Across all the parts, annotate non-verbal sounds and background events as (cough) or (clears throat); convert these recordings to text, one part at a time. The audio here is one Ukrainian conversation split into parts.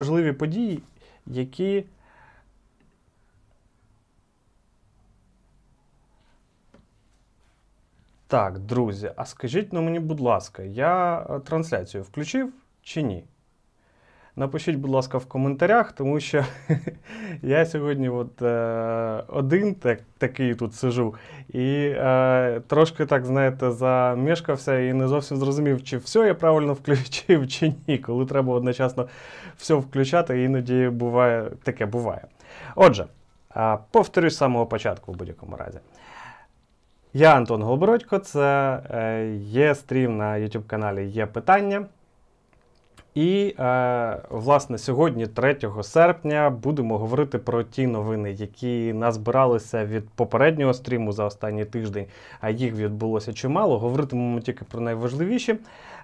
важливі події, які Так, друзі, а скажіть ну мені, будь ласка, я е, трансляцію включив чи ні? Напишіть, будь ласка, в коментарях, тому що (laughs) я сьогодні от, е, один так, такий тут сижу, і е, трошки, так, знаєте, замішкався і не зовсім зрозумів, чи все я правильно включив, чи ні. Коли треба одночасно все включати, іноді буває таке буває. Отже, е, повторюсь з самого початку в будь-якому разі. Я Антон Голобородько, це е, є стрім на YouTube каналі Є питання. І, е, власне, сьогодні, 3 серпня, будемо говорити про ті новини, які назбиралися від попереднього стріму за останній тиждень, а їх відбулося чимало. Говоритимемо тільки про найважливіші.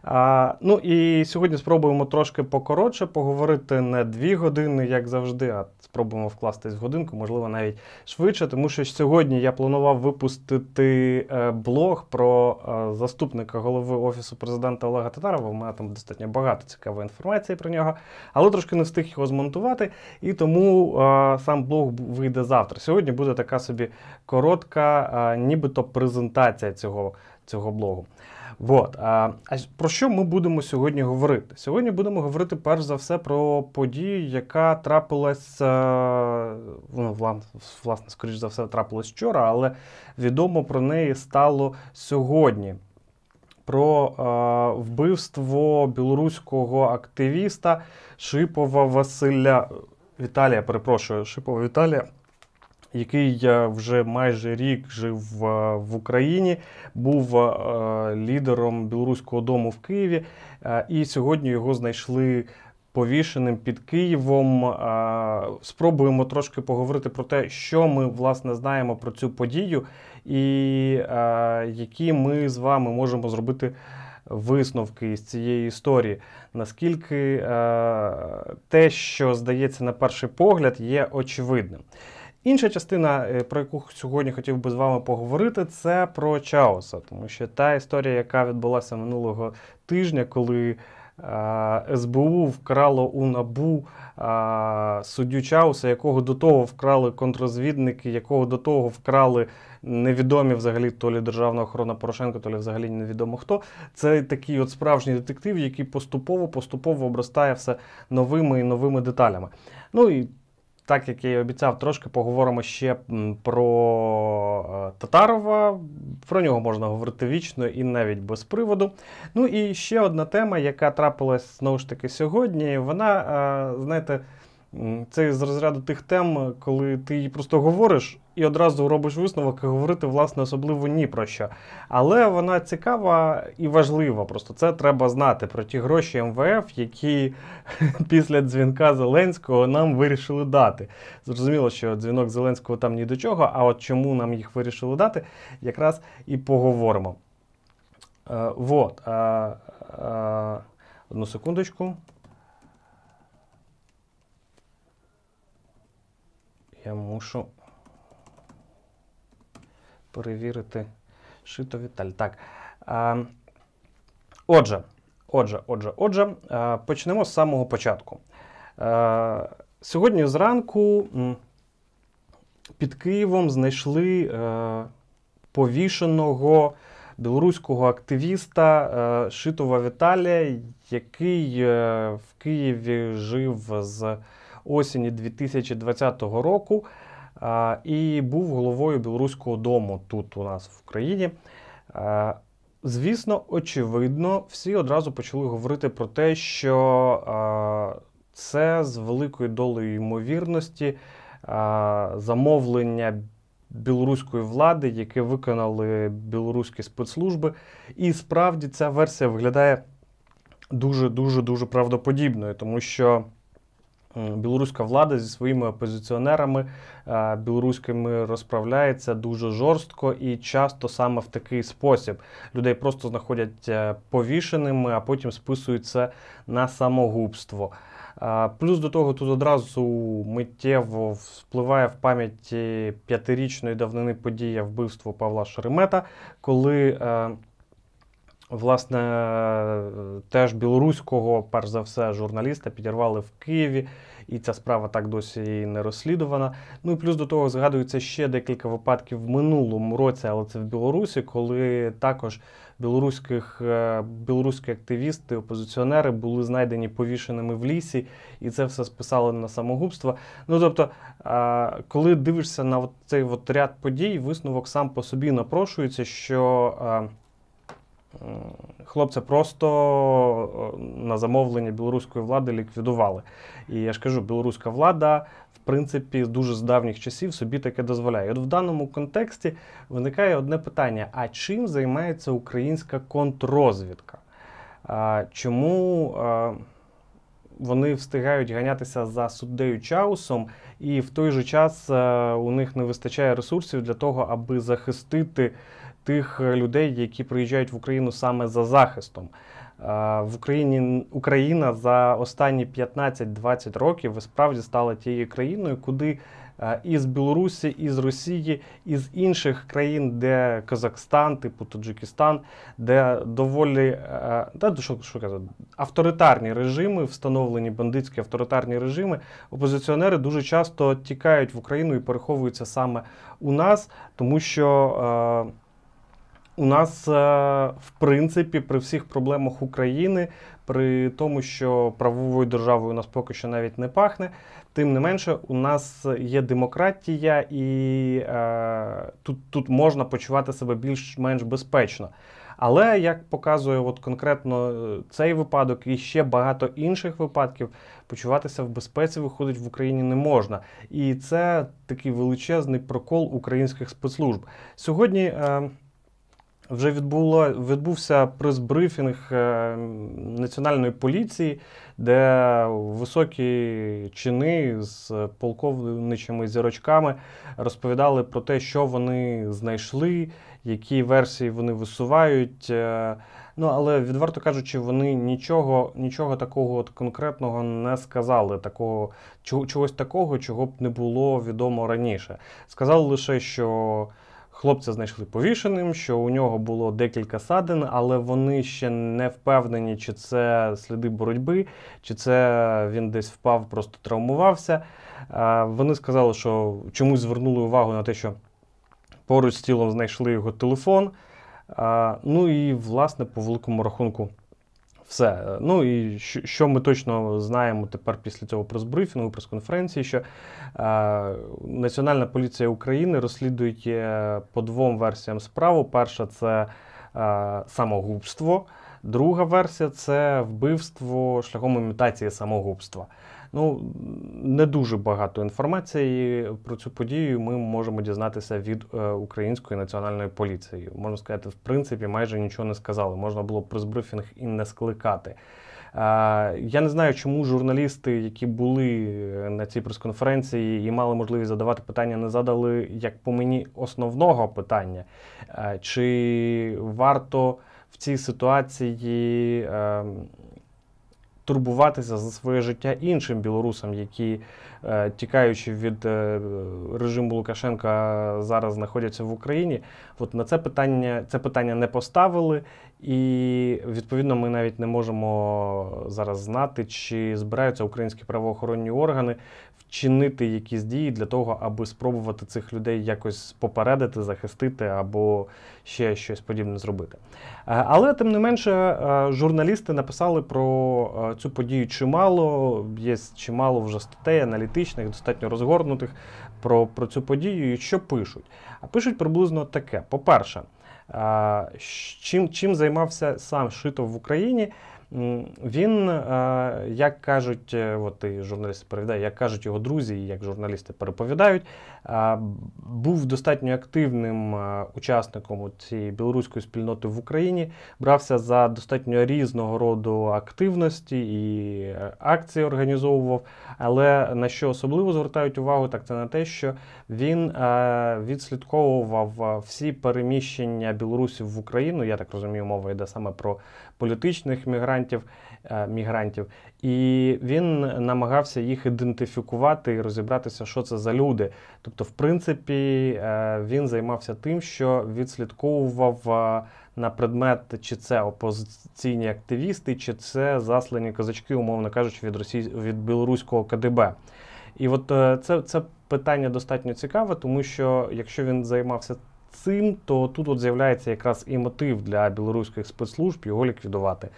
А, Ну і сьогодні спробуємо трошки покоротше поговорити не дві години, як завжди, а спробуємо вкластись в годинку, можливо, навіть швидше, тому що сьогодні я планував випустити е, блог про е, заступника голови Офісу президента Олега Татарова. У мене там достатньо багато цікавої інформації про нього, але трошки не встиг його змонтувати, і тому е, сам блог вийде завтра. Сьогодні буде така собі коротка, нібито презентація цього, цього блогу. Вот. А про що ми будемо сьогодні говорити? Сьогодні будемо говорити перш за все про подію, яка трапилась, ну, власне, скоріш за все, трапилась вчора, але відомо про неї стало сьогодні. Про е, вбивство білоруського активіста Шипова Василя Віталія, перепрошую, Шипова Віталія який вже майже рік жив в Україні, був е, лідером білоруського дому в Києві, е, і сьогодні його знайшли. Повішеним під Києвом е, спробуємо трошки поговорити про те, що ми власне знаємо про цю подію, і які ми з вами можемо зробити висновки з цієї історії. Наскільки те, що здається на перший погляд, є очевидним. Інша частина, е, про яку сьогодні хотів би з вами поговорити, це про Чауса, тому що та історія, яка відбулася минулого тижня, коли а, СБУ вкрало у набу а, суддю Чауса, якого до того вкрали контрозвідники, якого до того вкрали невідомі взагалі то лі Державна охорона Порошенка, то лі взагалі невідомо хто. Це такий от справжній детектив, який поступово поступово обростає все новими і новими деталями. Ну і так як я і обіцяв, трошки поговоримо ще про е, Татарова. Про нього можна говорити вічно і навіть без приводу. Ну і ще одна тема, яка трапилась знову ж таки сьогодні. Вона, е, знаєте, це з розряду тих тем, коли ти її просто говориш і одразу робиш висновок і говорити, власне, особливо ні про що. Але вона цікава і важлива. Просто це треба знати про ті гроші МВФ, які (laughs) після дзвінка Зеленського нам вирішили дати. Зрозуміло, що дзвінок Зеленського там ні до чого, а от чому нам їх вирішили дати, якраз і поговоримо. Е, вот. Е, е, одну секундочку. Я мушу перевірити шито Віталь. Так. А, Отже, отже, отже, отже, почнемо з самого початку. Сьогодні зранку під Києвом знайшли а, повішеного білоруського активіста а, Шитова Віталія, який а, в Києві жив з осені 2020 року і був головою білоруського дому тут у нас в Україні. Звісно, очевидно, всі одразу почали говорити про те, що це з великою долею ймовірності замовлення. Білоруської влади, яке виконали білоруські спецслужби, і справді ця версія виглядає дуже дуже дуже правдоподібною, тому що Білоруська влада зі своїми опозиціонерами білоруськими розправляється дуже жорстко і часто саме в такий спосіб. Людей просто знаходять е, повішеними, а потім списують це на самогубство. Плюс до того тут одразу миттєво вспливає в пам'яті п'ятирічної давнини подія вбивства Павла Шеремета, коли е, власне, е, теж білоруського, перш за все, журналіста підірвали в Києві, і ця справа так досі і не розслідувана. Ну і плюс до того згадується ще декілька випадків в минулому році, але це в Білорусі, коли також білоруських, е, білоруські активісти, опозиціонери були знайдені повішеними в лісі, і це все списали на самогубство. Ну тобто, е, коли дивишся на цей от ряд подій, висновок сам по собі напрошується, що. Е, Хлопця просто е, на замовлення білоруської влади ліквідували. І я ж кажу, білоруська влада, в принципі, дуже з давніх часів собі таке дозволяє. От в даному контексті виникає одне питання: а чим займається українська контррозвідка? Чому вони встигають ганятися за суддею Чаусом, і в той же час у них не вистачає ресурсів для того, аби захистити тих е, людей, які приїжджають в Україну саме за захистом? В Україні Україна за останні 15-20 років справді стала тією країною, куди е, із Білорусі, із Росії, із інших країн, де Казахстан, типу Таджикистан, де доволі е, та що, що казати, авторитарні режими, встановлені бандитські авторитарні режими, опозиціонери дуже часто тікають в Україну і переховуються саме у нас, тому що. У нас, е, в принципі, при всіх проблемах України, при тому, що правовою державою у нас поки що навіть не пахне, тим не менше, у нас є демократія, і е, тут, тут можна почувати себе більш-менш безпечно. Але як показує от конкретно е, цей випадок і ще багато інших випадків, почуватися в безпеці виходить в Україні не можна. І це такий величезний прокол українських спецслужб. Сьогодні. Е, вже відбуло, відбувся прес-брифінг е, національної поліції, де високі чини з полковничими зірочками розповідали про те, що вони знайшли, які версії вони висувають. Е, ну, але відверто кажучи, вони нічого нічого такого от конкретного не сказали, такого чогось такого, чого б не було відомо раніше. Сказали лише, що. Хлопця знайшли повішеним, що у нього було декілька садин, але вони ще не впевнені, чи це сліди боротьби, чи це він десь впав, просто травмувався. Вони сказали, що чомусь звернули увагу на те, що поруч з тілом знайшли його телефон. Ну і, власне, по великому рахунку. Все. Ну і що ми точно знаємо тепер після цього прес-брифінгу, прес-конференції, що е, Національна поліція України розслідує по двом версіям справу. Перша це е, самогубство, друга версія це вбивство шляхом імітації самогубства. Ну, не дуже багато інформації про цю подію ми можемо дізнатися від е, української національної поліції. Можна сказати, в принципі, майже нічого не сказали. Можна було прес-брифінг і не скликати. Е, я не знаю, чому журналісти, які були на цій прес-конференції і мали можливість задавати питання, не задали, як по мені, основного питання. Е, чи варто в цій ситуації ем, турбуватися за своє життя іншим білорусам, які, е, тікаючи від е, режиму Лукашенка, зараз знаходяться в Україні. От на це питання це питання не поставили, і відповідно ми навіть не можемо зараз знати, чи збираються українські правоохоронні органи вчинити якісь дії для того, аби спробувати цих людей якось попередити, захистити або ще щось подібне зробити. Е, але тим не менше, е, журналісти написали про е, цю подію чимало. Є чимало вже статей аналітичних, достатньо розгорнутих про, про цю подію. І що пишуть? А пишуть приблизно таке: по-перше, чим, чим займався сам Шитов в Україні. Він, е, як кажуть, е, от і журналісти переповідають, як кажуть його друзі, як журналісти переповідають, е, був достатньо активним учасником цієї білоруської спільноти в Україні, брався за достатньо різного роду активності і акції організовував. Але на що особливо звертають увагу, так це на те, що він відслідковував всі переміщення білорусів в Україну. Я так розумію, мова йде саме про політичних мігрантів. е, мігрантів, і він намагався їх ідентифікувати і розібратися, що це за люди. Тобто, в принципі, е, він займався тим, що відслідковував е, на предмет, чи це опозиційні активісти, чи це заслані козачки, умовно кажучи, від Росії від білоруського КДБ. І от це, це питання достатньо цікаве, тому що якщо він займався цим, то тут от з'являється якраз і мотив для білоруських спецслужб його ліквідувати.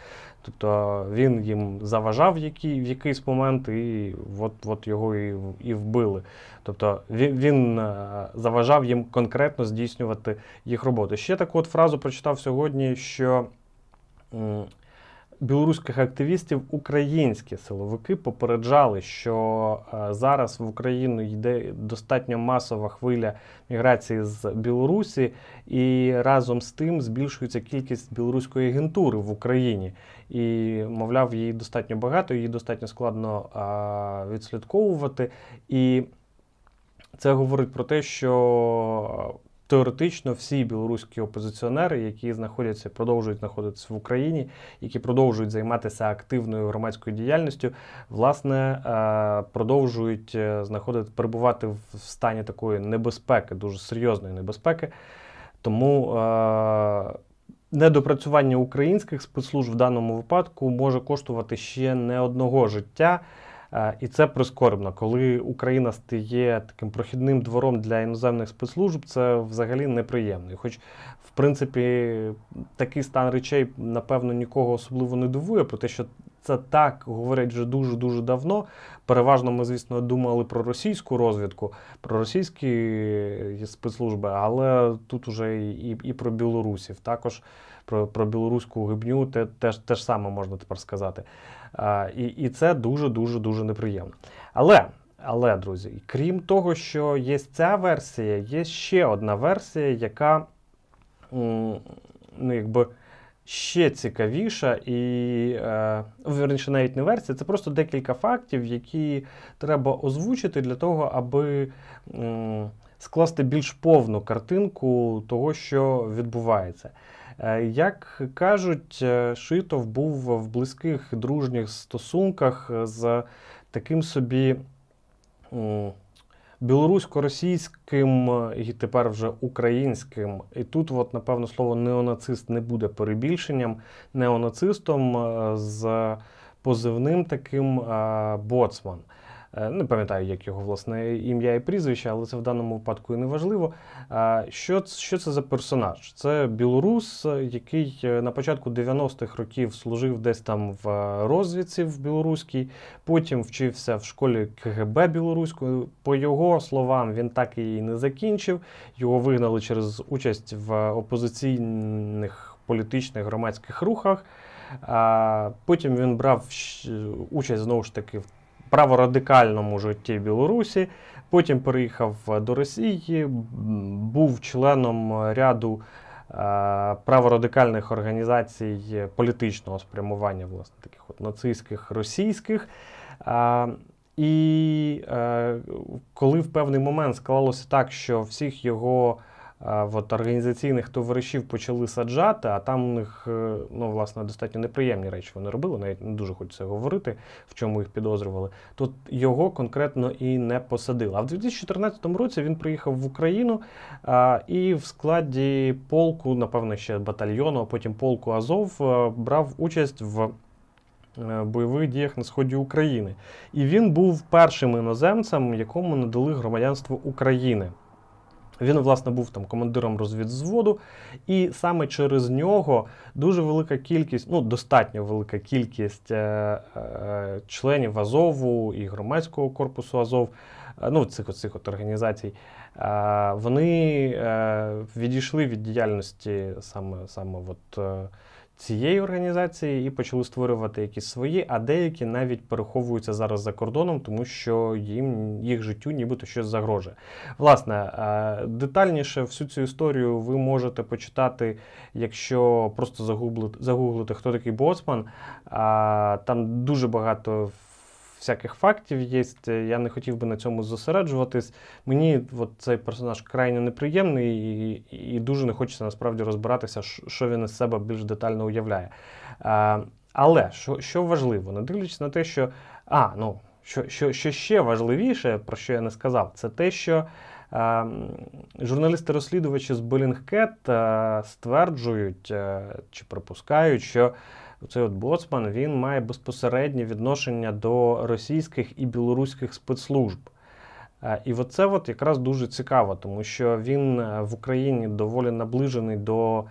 Тобто він їм заважав в, в якийсь момент, і от, от його і, і вбили. Тобто він, він е, заважав їм конкретно здійснювати їх роботу. Ще таку от фразу прочитав сьогодні, що. Білоруських активістів українські силовики попереджали, що е, зараз в Україну йде достатньо масова хвиля міграції з Білорусі, і разом з тим збільшується кількість білоруської агентури в Україні. І, мовляв, її достатньо багато, її достатньо складно відслідковувати. І це говорить про те, що теоретично всі білоруські опозиціонери, які знаходяться, продовжують знаходитися в Україні, які продовжують займатися активною громадською діяльністю, власне, е, продовжують е, знаходити перебувати в стані такої небезпеки, дуже серйозної небезпеки. Тому е, недопрацювання українських спецслужб в даному випадку може коштувати ще не одного життя. Е, І це прискорбно, коли Україна стає таким прохідним двором для іноземних спецслужб, це взагалі неприємно. І Хоч, в принципі, такий стан речей, напевно, нікого особливо не дивує, про те, що це так говорять вже дуже-дуже давно. Переважно ми, звісно, думали про російську розвідку, про російські спецслужби, але тут уже і, і про білорусів. Також про, про білоруську гибню те, теж, теж саме можна тепер сказати. А, і, і це дуже-дуже дуже неприємно. Але, але, друзі, крім того, що є ця версія, є ще одна версія, яка ну, якби. Ще цікавіша і е, верніше, навіть не версія, це просто декілька фактів, які треба озвучити для того, аби м, скласти більш повну картинку того, що відбувається. Е, Як кажуть, е, Шитов був в близьких дружніх стосунках з таким собі білорусько-російським і тепер вже українським. І тут, от, напевно, слово неонацист не буде перебільшенням. Неонацистом е, з позивним таким боцман. Е, Не пам'ятаю, як його власне ім'я і прізвище, але це в даному випадку і не важливо. Що, що це за персонаж? Це білорус, е, який е, на початку 90-х років служив десь там в розвідці в білоруській, потім вчився в школі КГБ білоруської. По його словам, він так її не закінчив. Його вигнали через участь в опозиційних політичних громадських рухах. А, Потім він брав участь знову ж таки в праворадикальному житті Білорусі. Потім переїхав до Росії, був членом ряду е, праворадикальних організацій політичного спрямування, власне, таких от нацистських російських. А, І е, коли в певний момент склалося так, що всіх його е, от, організаційних товаришів почали саджати, а там у них е, ну, власне, достатньо неприємні речі вони робили, навіть не дуже хочеться говорити, в чому їх підозрювали. Тут його конкретно і не посадили. А в 2014 році він приїхав в Україну і в складі полку, напевно, ще батальйону, а потім полку Азов е, брав участь в е, бойових діях на сході України. І він був першим іноземцем, якому надали громадянство України. Він, власне, був там командиром розвідзводу, і саме через нього дуже велика кількість, ну достатньо велика кількість е, е, членів Азову і громадського корпусу Азов, е, ну цих, цих от організацій, е, вони е, відійшли від діяльності саме, саме от, е, цієї організації і почали створювати якісь свої, а деякі навіть переховуються зараз за кордоном, тому що їм їх життю нібито щось загрожує. Власне, е, детальніше всю цю історію ви можете почитати, якщо просто загуглити, загуглити, хто такий боцман. Там дуже багато всяких фактів є. Я не хотів би на цьому зосереджуватись. Мені от цей персонаж крайне неприємний і, і дуже не хочеться насправді розбиратися, що- він із себе більш детально уявляє. А, Але що що важливо, не дивлячись на те, що. А, ну, що що, що ще важливіше, про що я не сказав, це те, що е, журналісти-розслідувачі з е, стверджують е, чи припускають, що цей от боцман він має безпосереднє відношення до російських і білоруських спецслужб. Е, і оце от якраз дуже цікаво, тому що він е, в Україні доволі наближений до е,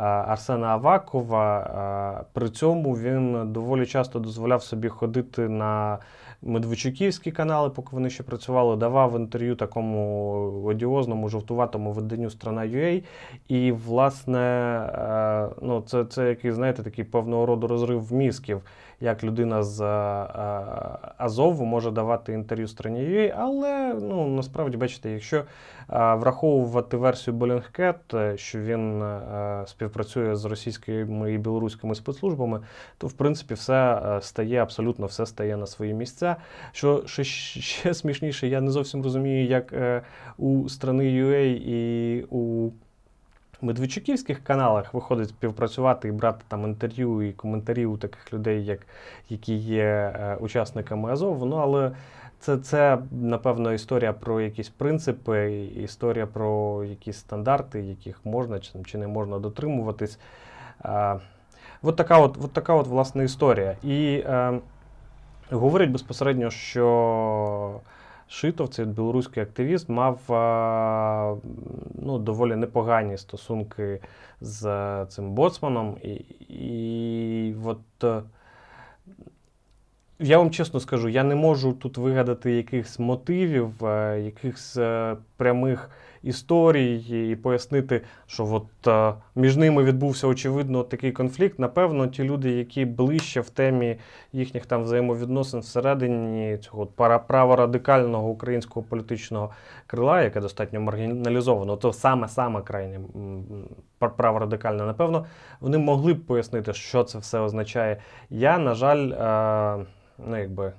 Арсена Авакова. При цьому він доволі часто дозволяв собі ходити на Медведчуківські канали, поки вони ще працювали, давав інтерв'ю такому одіозному жовтуватому виданню Страна UA. І, власне, ну, це це який, знаєте, такий певного роду розрив мізків, як людина з Азову може давати інтерв'ю Страні але ну, насправді, бачите, якщо враховувати версію Bellingcat, що він співпрацює з російськими і білоруськими спецслужбами, то в принципі все стає абсолютно все стає на свої місця. Що ще, ще (laughs) смішніше, я не зовсім розумію, як е, у страни UA і у Медведчуківських каналах виходить співпрацювати і брати там інтерв'ю і коментарі у таких людей, як, які є е, учасниками Азов. Ну, але це, це, напевно, історія про якісь принципи, історія про якісь стандарти, яких можна чи, не можна дотримуватись. Е, от така от, от така от власне історія. І е, говорять безпосередньо, що Шитов, цей білоруський активіст, мав ну, доволі непогані стосунки з цим боцманом. І, і от е, я вам чесно скажу, я не можу тут вигадати якихось мотивів, е, якихось е, прямих історій і пояснити, що от е, між ними відбувся очевидно такий конфлікт. Напевно, ті люди, які ближче в темі їхніх там взаємовідносин всередині цього праворадикального українського політичного крила, яке достатньо маргіналізовано, то саме саме крайнє праворадикальне, напевно, вони могли б пояснити, що це все означає. Я, на жаль, ну якби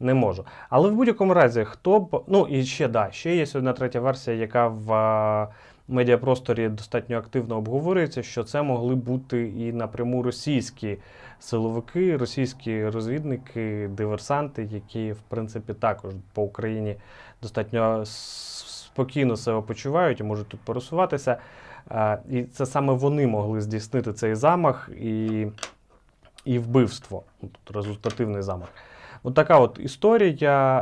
не можу. Але в будь-якому разі, хто б. Ну і ще да, ще є одна третя версія, яка в медіапросторі достатньо активно обговорюється, що це могли бути і напряму російські силовики, російські розвідники, диверсанти, які, в принципі, також по Україні достатньо спокійно себе почувають і можуть тут пересуватися. І це саме вони могли здійснити цей замах і і вбивство. Тут результативний замах. От така от історія.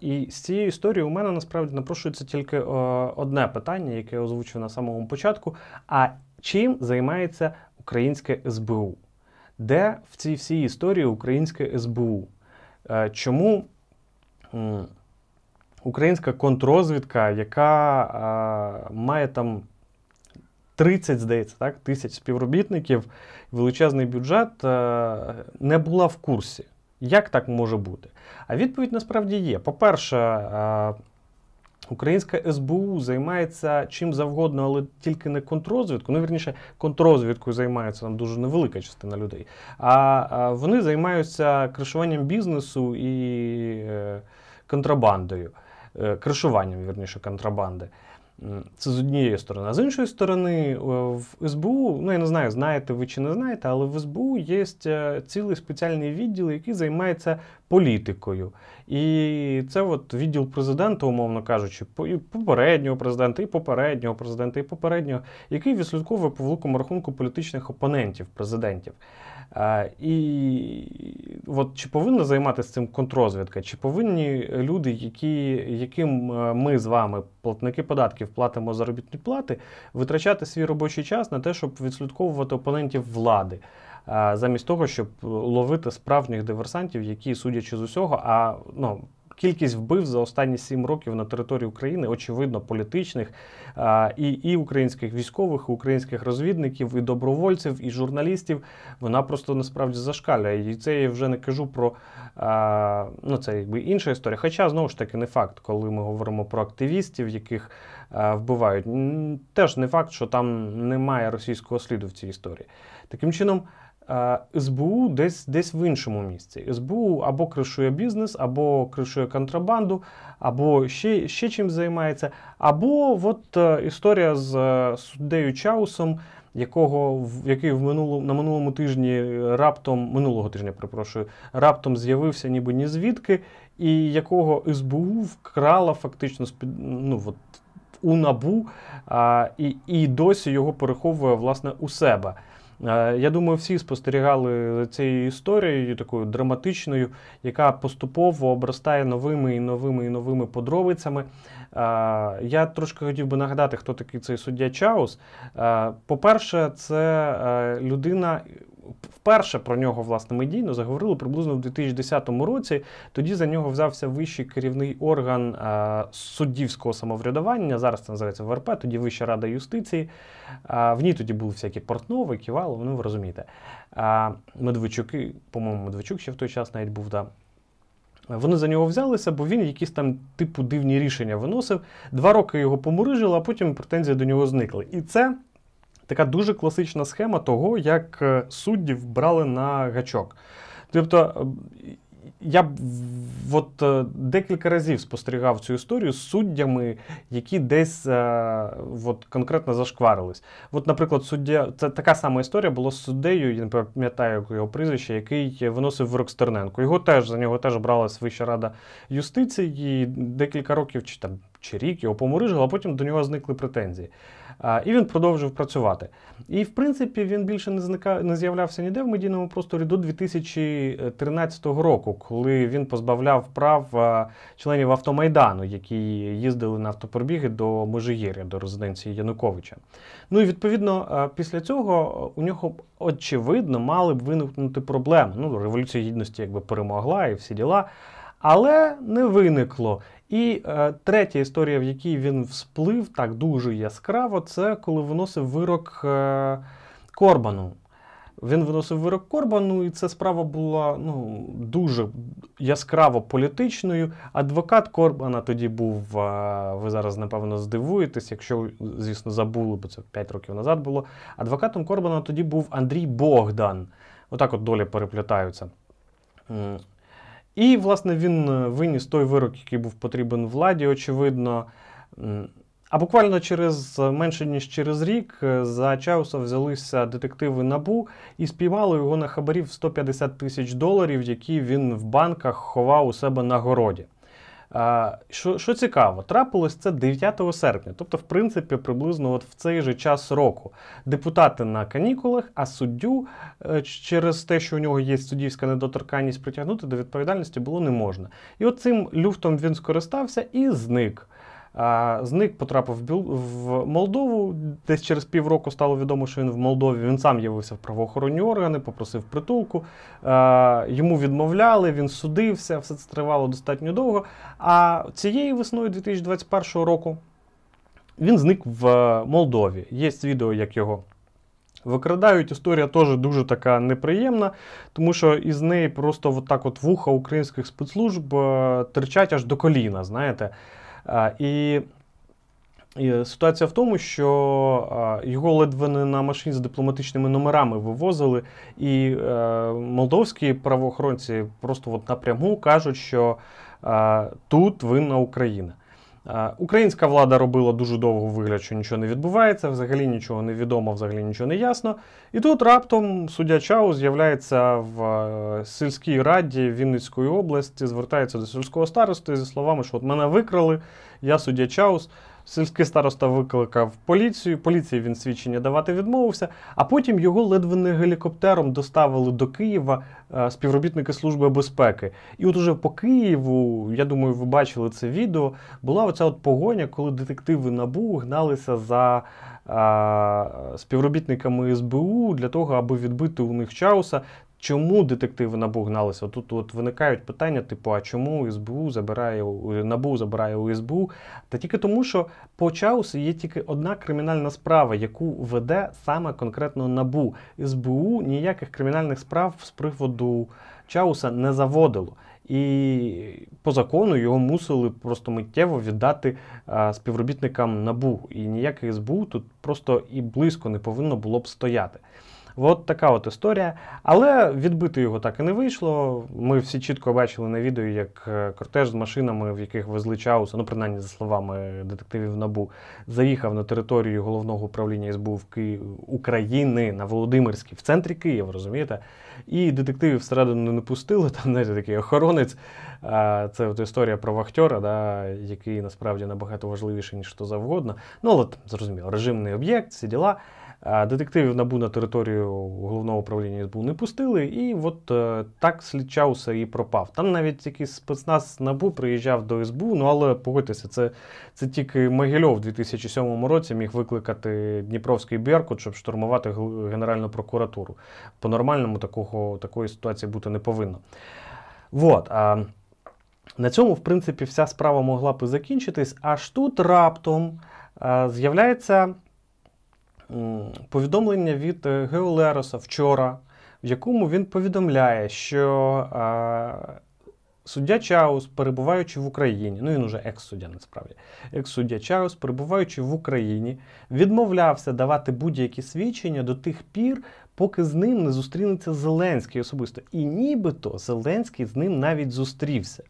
Е, і з цієї історії у мене насправді напрошується тільки е, одне питання, яке я озвучив на самому початку. А чим займається українське СБУ? Де в цій всій історії українське СБУ? Е, чому українська контррозвідка, яка має там 30, здається, так, тисяч співробітників, величезний бюджет, не була в курсі? Як так може бути? А відповідь насправді є. По-перше, Українська СБУ займається чим завгодно, але тільки не контррозвідку. Ну, вірніше, контррозвідкою займається там дуже невелика частина людей. А вони займаються кришуванням бізнесу і е, контрабандою, е, кришуванням, вірніше, контрабанди. Це з однієї сторони. А з іншої сторони, е, в СБУ, ну я не знаю, знаєте ви чи не знаєте, але в СБУ є е, цілий спеціальний відділ, який займається політикою. І це от відділ президента, умовно кажучи, і попереднього президента, і попереднього президента, і попереднього, який відслідковує по великому рахунку політичних опонентів президентів. І от чи повинна займатися цим контрозвідка, чи повинні люди, які, яким е, ми з вами, платники податків, платимо заробітні плати, витрачати свій робочий час на те, щоб відслідковувати опонентів влади, замість того, щоб ловити справжніх диверсантів, які, судячи з усього, а ну. Кількість вбив за останні сім років на території України, очевидно, політичних і і українських військових, і українських розвідників, і добровольців, і журналістів. Вона просто насправді зашкалює. І це я вже не кажу про ну це якби інша історія. Хоча знову ж таки не факт, коли ми говоримо про активістів, яких вбивають. Теж не факт, що там немає російського сліду в цій історії. Таким чином. СБУ десь десь в іншому місці. СБУ або кришує бізнес, або кришує контрабанду, або ще ще чим займається. Або от е, історія з е, суддею Чаусом, якого який в минуло, на минулому тижні раптом минулого тижня, перепрошую, раптом з'явився ніби ні звідки, і якого СБУ вкрала фактично з-під, ну, от, у набу, а, і, і досі його переховує власне у себе. Е, Я думаю, всі спостерігали за цією історією, такою драматичною, яка поступово обростає новими і новими і новими подробицями. Е, Я трошки хотів би нагадати, хто такий цей суддя Чаус. Е, По-перше, це людина. Вперше про нього власне медійно заговорили приблизно в 2010 році. Тоді за нього взявся вищий керівний орган е, суддівського самоврядування. Зараз це називається ВРП, тоді Вища рада юстиції. А, в ній тоді були всякі Портнови, Ківалови, ну ви розумієте. А, Медведчуки, по-моєму, Медведчук ще в той час навіть був, да. Вони за нього взялися, бо він якісь там типу дивні рішення виносив. Два роки його помурижили, а потім претензії до нього зникли. І це така дуже класична схема того, як е, суддів брали на гачок. Тобто, е, я от е, декілька разів спостерігав цю історію з суддями, які десь от, конкретно зашкварились. От, наприклад, суддя, це така сама історія була з суддею, я не пам'ятаю його прізвище, який виносив вирок Стерненко. Його теж за нього теж бралась Вища рада юстиції, декілька років чи там чи рік його поморижили, а потім до нього зникли претензії. І він продовжив працювати. І, в принципі, він більше не, зника, не з'являвся ніде в медійному просторі до 2013 року, коли він позбавляв прав членів автомайдану, які їздили на автопробіги до Межигір'я, до резиденції Януковича. Ну і відповідно, після цього у нього очевидно мали б виникнути проблеми. Ну, революція гідності якби перемогла і всі діла. Але не виникло. І е, третя історія, в якій він всплив так дуже яскраво, це коли виносив вирок е, Корбану. Він виносив вирок Корбану, і ця справа була ну, дуже яскраво політичною. Адвокат Корбана тоді був, е, ви зараз, напевно, здивуєтесь, якщо, звісно, забули, бо це 5 років назад було. Адвокатом Корбана тоді був Андрій Богдан. Отак от долі переплітаються. І, власне, він е, виніс той вирок, який був потрібен владі, очевидно. А буквально через е, менше ніж через рік е, за Чауса взялися детективи НАБУ і спіймали його на хабарів 150 тисяч доларів, які він в банках ховав у себе на городі. Що, що цікаво, трапилось це 9 серпня, тобто, в принципі, приблизно от в цей же час року. Депутати на канікулах, а суддю е, через те, що у нього є суддівська недоторканність, притягнути до відповідальності було не можна. І от цим люфтом він скористався і зник. Зник потрапив в Молдову. Десь через півроку стало відомо, що він в Молдові. Він сам явився в правоохоронні органи, попросив притулку. Йому відмовляли, він судився, все це тривало достатньо довго. А цієї весною 2021 року він зник в Молдові. Є відео, як його викрадають. Історія теж дуже така неприємна, тому що із неї просто от так от вуха українських спецслужб е, терчать аж до коліна, знаєте. І, ситуація в тому, що його ледве не на машині з дипломатичними номерами вивозили, і е, молдовські правоохоронці просто от напряму кажуть, що тут винна Україна. Українська влада робила дуже довго вигляд, що нічого не відбувається, взагалі нічого не відомо, взагалі нічого не ясно. І тут раптом суддя Чау з'являється в е, сільській раді Вінницької області, звертається до сільського старости зі словами, що от мене викрали, я суддя Чаус. Сільський староста викликав поліцію, поліції він свідчення давати відмовився, а потім його ледве не гелікоптером доставили до Києва е, співробітники Служби безпеки. І от уже по Києву, я думаю, ви бачили це відео, була оця от погоня, коли детективи НАБУ гналися за е, співробітниками СБУ для того, аби відбити у них Чауса. Чому детективи НАБУ гналися? Тут от виникають питання, типу, а чому СБУ забирає НАБУ забирає у СБУ? Та тільки тому, що по Чаусу є тільки одна кримінальна справа, яку веде саме конкретно НАБУ. СБУ ніяких кримінальних справ з приводу Чауса не заводило. І по закону його мусили просто миттєво віддати а, співробітникам НАБУ. І ніяке СБУ тут просто і близько не повинно було б стояти. От така от історія. Але відбити його так і не вийшло. Ми всі чітко бачили на відео, як е, кортеж з машинами, в яких везли Чауса, ну принаймні за словами детективів НАБУ, заїхав на територію головного управління СБУ в Ки... України на Володимирській, в центрі Києва, розумієте? І детективів всередину не пустили. Там знаєте, такий охоронець. Це от історія про вахтера, да, який насправді набагато важливіший, ніж що завгодно. Ну, але зрозуміло, режимний об'єкт, всі діла. Детективів набу на територію головного управління СБУ не пустили, і от е, так слідчався і пропав. Там навіть якийсь спецназ набу приїжджав до СБУ, ну але погодьтеся, це це тільки Могильов у 2007 році міг викликати Дніпровський Беркут, щоб штурмувати Генеральну прокуратуру. По-нормальному такого, такої ситуації бути не повинно. Вот, а на цьому, в принципі, вся справа могла б і закінчитись, аж тут раптом а, з'являється повідомлення від е, Геолероса вчора, в якому він повідомляє, що суддя Чаус, перебуваючи в Україні, ну він уже екс-суддя насправді, екс-суддя Чаус, перебуваючи в Україні, відмовлявся давати будь-які свідчення до тих пір, поки з ним не зустрінеться Зеленський особисто. І нібито Зеленський з ним навіть зустрівся.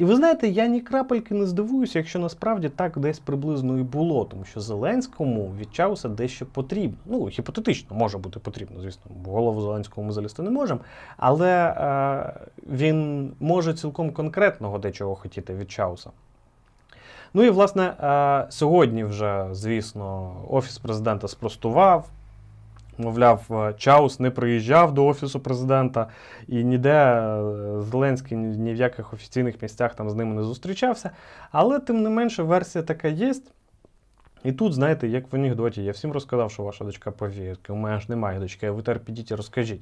І ви знаєте, я ні крапельки не здивуюся, якщо насправді так десь приблизно і було, тому що Зеленському від Чауса дещо потрібно. Ну, гіпотетично може бути потрібно, звісно, голову Зеленського ми залізти не можемо. Але е, він може цілком конкретного дечого хотіти від Чауса. Ну і власне е, сьогодні вже, звісно, Офіс президента спростував. Мовляв, е, Чаус не приїжджав до Офісу президента і ніде е, Зеленський ні в яких офіційних місцях там з ними не зустрічався. Але, тим не менше, версія така є. І тут, знаєте, як в анекдоті, я всім розказав, що ваша дочка повіє. У мене ж немає дочки, ви тепер і розкажіть.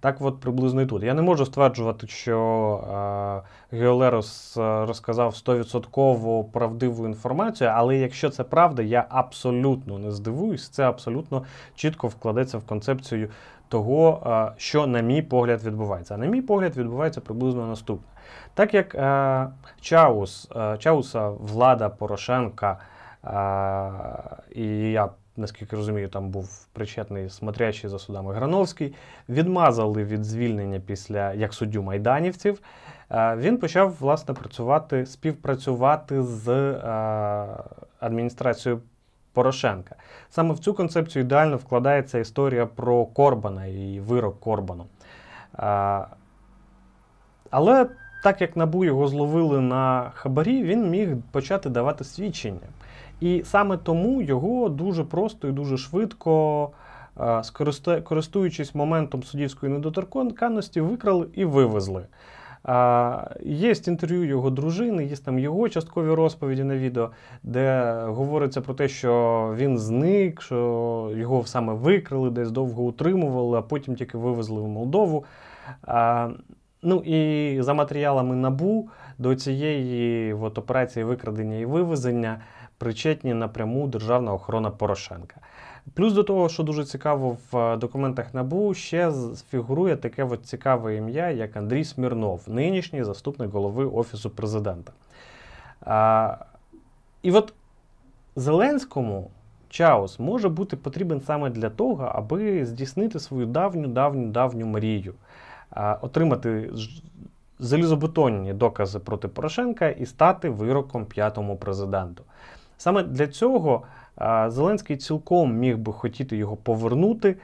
Так от приблизно і тут. Я не можу стверджувати, що е, Геолерос розказав 100% правдиву інформацію, але якщо це правда, я абсолютно не здивуюсь, це абсолютно чітко вкладеться в концепцію того, е, що, на мій погляд, відбувається. А на мій погляд, відбувається приблизно наступне. Так як е, Чаус, е, Чауса влада Порошенка. І я, наскільки розумію, там був причетний смотрящий за судами Грановський. Відмазали від звільнення після як суддю майданівців. Він почав власне працювати, співпрацювати з адміністрацією Порошенка. Саме в цю концепцію ідеально вкладається історія про Корбана і вирок Корбану. Але так як набу його зловили на хабарі, він міг почати давати свідчення. І саме тому його дуже просто і дуже швидко, е, користуючись моментом суддівської недоторканності, викрали і вивезли. Є інтерв'ю його дружини, є там його часткові розповіді на відео, де говориться про те, що він зник, що його саме викрали, десь довго утримували, а потім тільки вивезли в Молдову. Ну і за матеріалами набу до цієї от, операції викрадення і вивезення причетні напряму Державна охорона Порошенка. Плюс до того, що дуже цікаво в е, документах НАБУ, ще фігурує таке от цікаве ім'я, як Андрій Смірнов, нинішній заступник голови Офісу президента. А, І от Зеленському Чаус може бути потрібен саме для того, аби здійснити свою давню, давню, давню мрію, а, отримати залізобетонні докази проти Порошенка і стати вироком п'ятому президенту. Саме для цього Зеленський цілком міг би хотіти його повернути,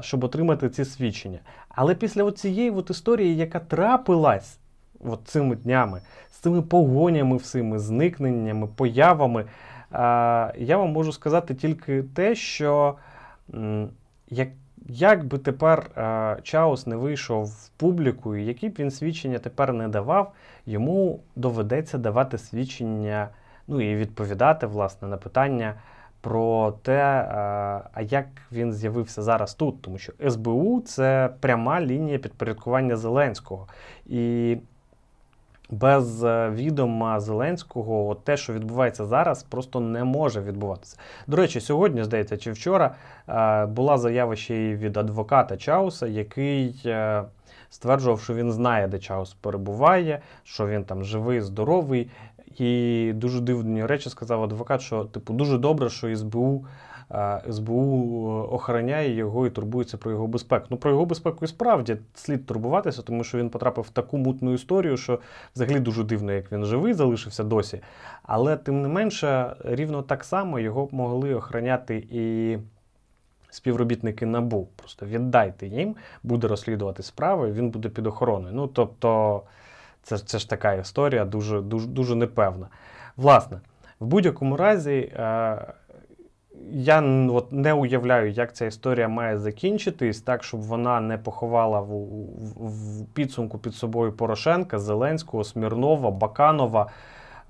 щоб отримати ці свідчення. Але після цієї історії, яка трапилась от цими днями, з цими погонями, всіми, зникненнями, появами, я вам можу сказати тільки те, що як як би тепер Чаус не вийшов в публіку, і які б він свідчення тепер не давав, йому доведеться давати свідчення ну і відповідати власне на питання про те, а як він з'явився зараз тут, тому що СБУ це пряма лінія підпорядкування Зеленського. І без е, відома Зеленського те, що відбувається зараз, просто не може відбуватися. До речі, сьогодні, здається, чи вчора була заява ще й від адвоката Чауса, який е, стверджував, що він знає, де Чаус перебуває, що він там живий, здоровий, і дуже дивні речі сказав адвокат, що типу дуже добре, що СБУ е, СБУ охороняє його і турбується про його безпеку. Ну про його безпеку і справді слід турбуватися, тому що він потрапив в таку мутну історію, що взагалі дуже дивно, як він живий, залишився досі. Але тим не менше, рівно так само його могли охороняти і. Співробітники НАБУ, просто віддайте їм, буде розслідувати справи, він буде під охороною. Ну тобто, це це ж така історія, дуже дуже, дуже непевна. Власне, в будь-якому разі, е, я от, не уявляю, як ця історія має закінчитись, так, щоб вона не поховала в, в, в підсумку під собою Порошенка, Зеленського, Смірнова, Баканова,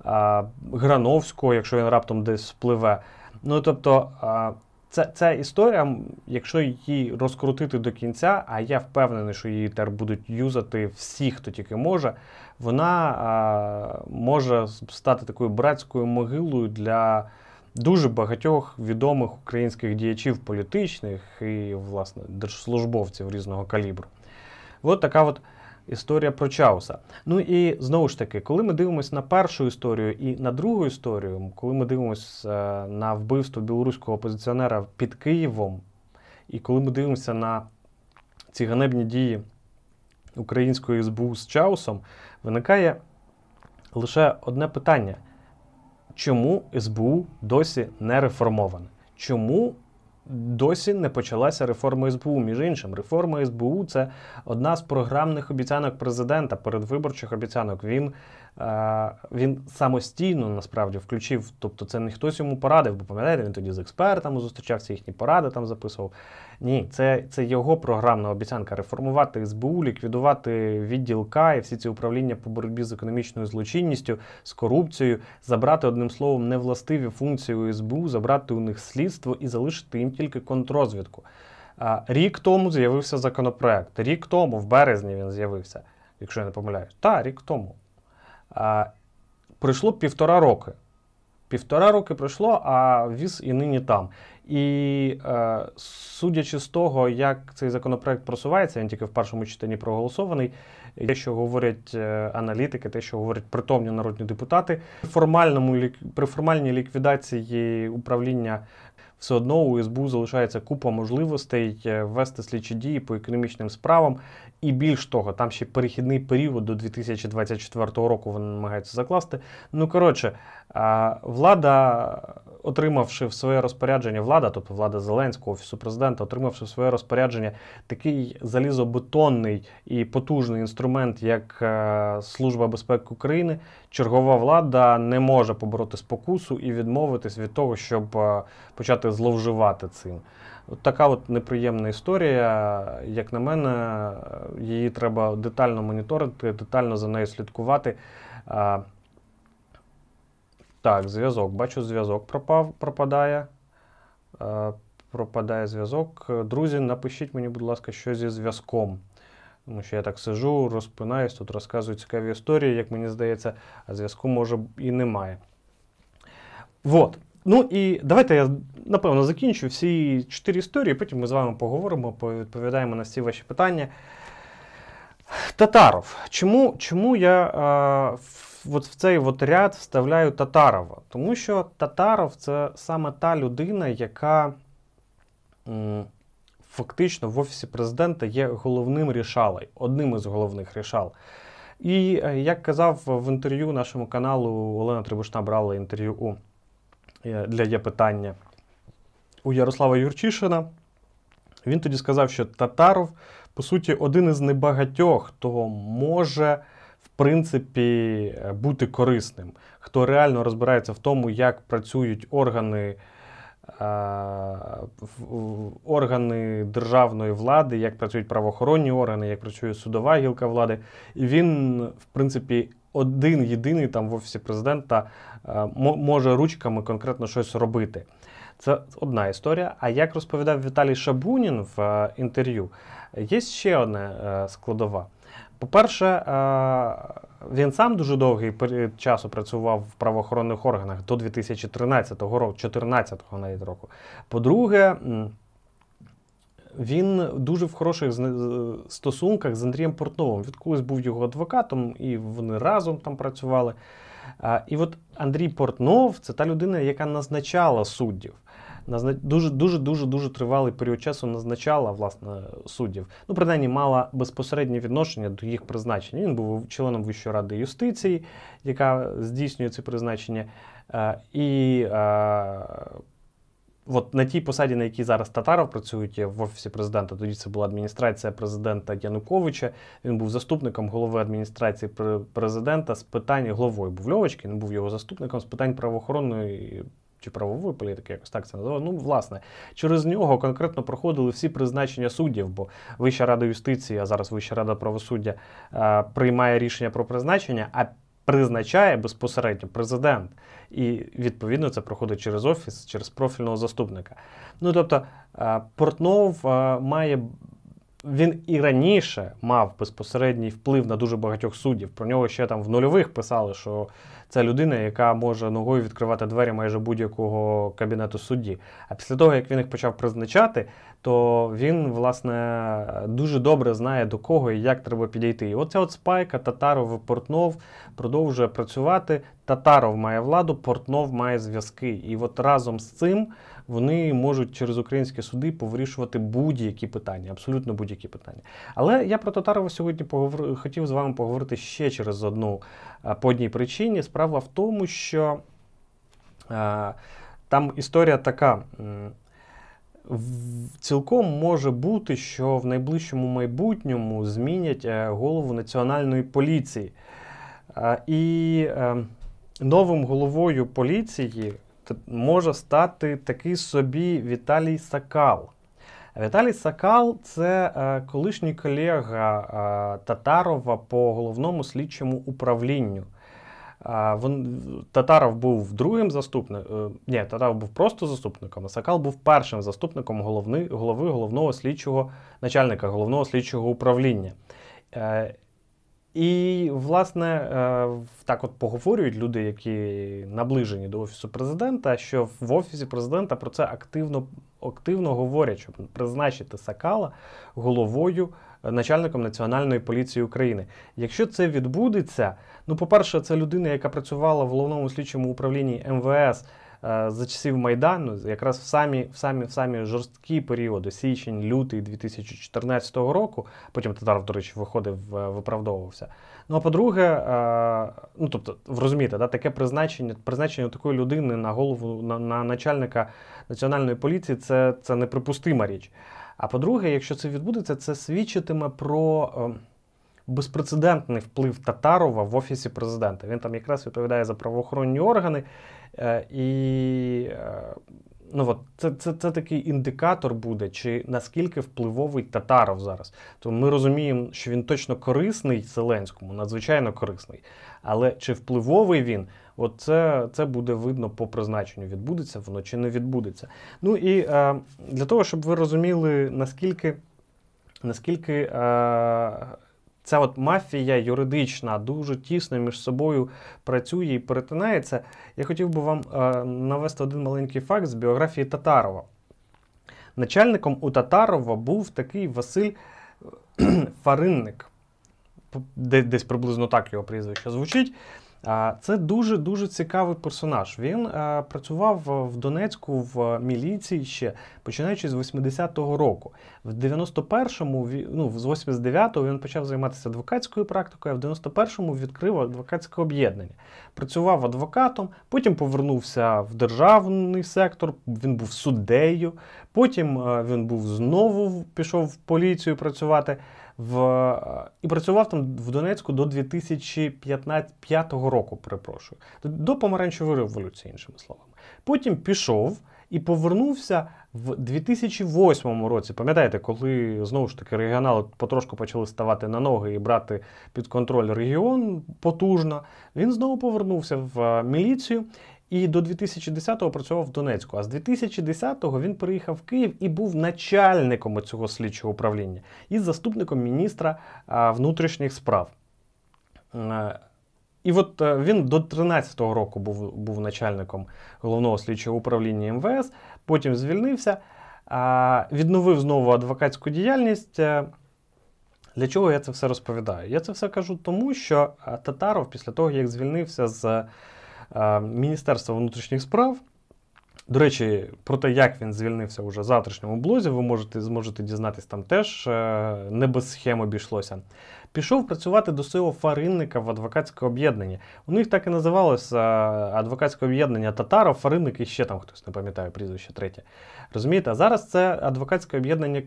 е, Грановського, якщо він раптом десь впливе. Ну тобто. Е, це, Ця історія, якщо її розкрутити до кінця, а я впевнений, що її тепер будуть юзати всі, хто тільки може, вона може стати такою братською могилою для дуже багатьох відомих українських діячів політичних і, власне, держслужбовців різного калібру. От така от історія про Чауса. Ну і знову ж таки, коли ми дивимося на першу історію і на другу історію, коли ми дивимося е, на вбивство білоруського опозиціонера під Києвом, і коли ми дивимося на ці ганебні дії української СБУ з Чаусом, виникає лише одне питання: чому СБУ досі не реформоване? Чому досі не почалася реформа СБУ. Між іншим, реформа СБУ це одна з програмних обіцянок президента, передвиборчих обіцянок. Він е, він самостійно насправді включив, тобто це не хтось йому порадив, бо пам'ятаєте, він тоді з експертами зустрічався, їхні поради там записував. Ні, це це його програмна обіцянка реформувати СБУ, ліквідувати відділ К і всі ці управління по боротьбі з економічною злочинністю, з корупцією, забрати одним словом невластиві функції у СБУ, забрати у них слідство і залишити їм тільки контрозвідку. Рік тому з'явився законопроект. Рік тому, в березні, він з'явився, якщо я не помиляюсь. Так, рік тому. Пройшло півтора роки. Півтора роки пройшло, а віз і нині там. І е, судячи з того, як цей законопроект просувається, він тільки в першому читанні проголосований. Те, що говорять е, аналітики, те, що говорять притомні народні депутати, формальному при формальній ліквідації управління все одно у СБУ залишається купа можливостей е, ввести слідчі дії по економічним справам. І більш того, там ще перехідний період до 2024 року вони намагаються закласти. Ну коротше, влада, отримавши в своє розпорядження, влада, тобто влада Зеленського, офісу президента, отримавши в своє розпорядження такий залізобетонний і потужний інструмент, як е, Служба безпеки України, чергова влада не може побороти спокусу і відмовитись від того, щоб е, почати зловживати цим. От така от неприємна історія. Як на мене, її треба детально моніторити, детально за нею слідкувати. Так, зв'язок. Бачу, зв'язок пропав, пропадає. Пропадає зв'язок. Друзі, напишіть мені, будь ласка, що зі зв'язком. Тому що я так сижу, розпинаюсь, тут розказую цікаві історії, як мені здається, а зв'язку може і немає. Вот. Ну і давайте я напевно закінчу всі чотири історії, потім ми з вами поговоримо, повідповідаємо на всі ваші питання. Татаров. Чому чому я а, в, от в цей от ряд вставляю Татарова? Тому що Татаров це саме та людина, яка м, фактично в Офісі президента є головним рішалою, одним із головних рішал. І е, як казав в інтерв'ю нашому каналу, Олена Трибушна брала інтерв'ю у Е, для є питання у Ярослава Юрчишина. Він тоді сказав, що Татаров, по суті, один із небагатьох, хто може, принципі, бути корисним, хто реально розбирається в тому, як працюють органи. Органи державної влади, як працюють правоохоронні органи, як працює судова гілка влади. І він, в принципі, один єдиний там в офісі президента е, може ручками конкретно щось робити. Це одна історія. А як розповідав Віталій Шабунін в е, інтерв'ю, є ще одна е, складова. По-перше, він сам дуже довгий період часу працював в правоохоронних органах до 2013 року, 2014 навіть року. По-друге, він дуже в хороших стосунках з Андрієм Портновим. Він колись був його адвокатом, і вони разом там працювали. І от Андрій Портнов це та людина, яка назначала суддів. Дуже дуже дуже дуже тривалий період часу назначала власне суддів. Ну, принаймні, мала безпосереднє відношення до їх призначення. Він був членом Вищої ради юстиції, яка здійснює ці призначення. Е, і е, От на тій посаді, на якій зараз Татаров працює в офісі президента, тоді це була адміністрація президента Януковича. Він був заступником голови адміністрації президента з питань головою був Льовочки, він був його заступником з питань правоохоронної чи правової політики, якось так це називали. Ну, власне, через нього конкретно проходили всі призначення суддів, бо Вища рада юстиції, а зараз Вища рада правосуддя е, приймає рішення про призначення. а Призначає безпосередньо президент, і відповідно це проходить через офіс, через профільного заступника. Ну тобто е, Портнов е, має він і раніше мав безпосередній вплив на дуже багатьох суддів. Про нього ще там в нульових писали, що це людина, яка може ногою відкривати двері майже будь-якого кабінету судді. А після того, як він їх почав призначати, то він, власне, дуже добре знає до кого і як треба підійти. І оця от спайка, Татаров і Портнов продовжує працювати. Татаров має владу, Портнов має зв'язки. І от разом з цим вони можуть через українські суди повирішувати будь-які питання, абсолютно будь-які питання. Але я про Татарова сьогодні поговор... хотів з вами поговорити ще через одну по одній причині. Справа в тому, що а, там історія така. Цілком може бути, що в найближчому майбутньому змінять е, голову національної поліції. І е, новим головою поліції може стати такий собі Віталій Сакал. Віталій Сакал це е, колишній колега е, Татарова по головному слідчому управлінню. Е, Татаров був другим заступником, ні, Татаров був просто заступником, а Сакал був першим заступником головни, голови головного слідчого начальника головного слідчого управління. І, власне, е, так от поговорюють люди, які наближені до Офісу президента, що в Офісі президента про це активно активно говорять, щоб призначити Сакала головою е, начальником Національної поліції України. Якщо це відбудеться, ну, по-перше, це людина, яка працювала в головному слідчому управлінні МВС. Е, за часів Майдану, якраз в самі в самі, в самі жорсткі періоди, січень, лютий 2014 року, потім Татаров, до речі, виходив, виправдовувався. Ну а по-друге, е, ну тобто, розумієте, да, таке призначення призначення такої людини на голову на, на начальника національної поліції це, це неприпустима річ. А по-друге, якщо це відбудеться, це свідчитиме про. Безпрецедентний вплив Татарова в офісі президента. Він там якраз відповідає за правоохоронні органи. Е, і е, ну, от, це це, це такий індикатор буде, чи наскільки впливовий Татаров зараз. Тому ми розуміємо, що він точно корисний Зеленському, надзвичайно корисний. Але чи впливовий він? От це, це буде видно по призначенню, відбудеться воно чи не відбудеться. Ну і е, для того, щоб ви розуміли, наскільки наскільки е, Ця от мафія юридична дуже тісно між собою працює і перетинається. Я хотів би вам е, навести один маленький факт з біографії Татарова. Начальником у Татарова був такий Василь (clears throat) Фаринник, десь приблизно так його прізвище звучить. Це дуже-дуже цікавий персонаж. Він працював в Донецьку в міліції ще починаючи з 80-го року. В 91-му, ну, з 89-го він почав займатися адвокатською практикою, а в 91-му відкрив адвокатське об'єднання. Працював адвокатом, потім повернувся в державний сектор, він був суддею, потім він був знову пішов в поліцію працювати в, і працював там в Донецьку до 2005 року, перепрошую, до помаранчевої революції, іншими словами. Потім пішов і повернувся в 2008 році. Пам'ятаєте, коли знову ж таки регіонали потрошку почали ставати на ноги і брати під контроль регіон потужно, він знову повернувся в міліцію. І до 2010-го працював в Донецьку. А з 2010-го він приїхав в Київ і був начальником цього слідчого управління і заступником міністра внутрішніх справ. Е, і от е, він до 13-го року був був начальником головного слідчого управління МВС, потім звільнився, відновив знову адвокатську діяльність. Е, для чого я це все розповідаю? Я це все кажу тому, що Татаров, після того, як звільнився з Міністерства внутрішніх справ, До речі, про те, як він звільнився уже в завтрашньому блозі, ви можете зможете дізнатись там теж е, не без схем обійшлося. Пішов працювати до свого фаринника в адвокатське об'єднання. У них так і називалося адвокатське об'єднання Татаров, Фаринник і ще там хтось не пам'ятає прізвище третє. Розумієте? А зараз це адвокатське об'єднання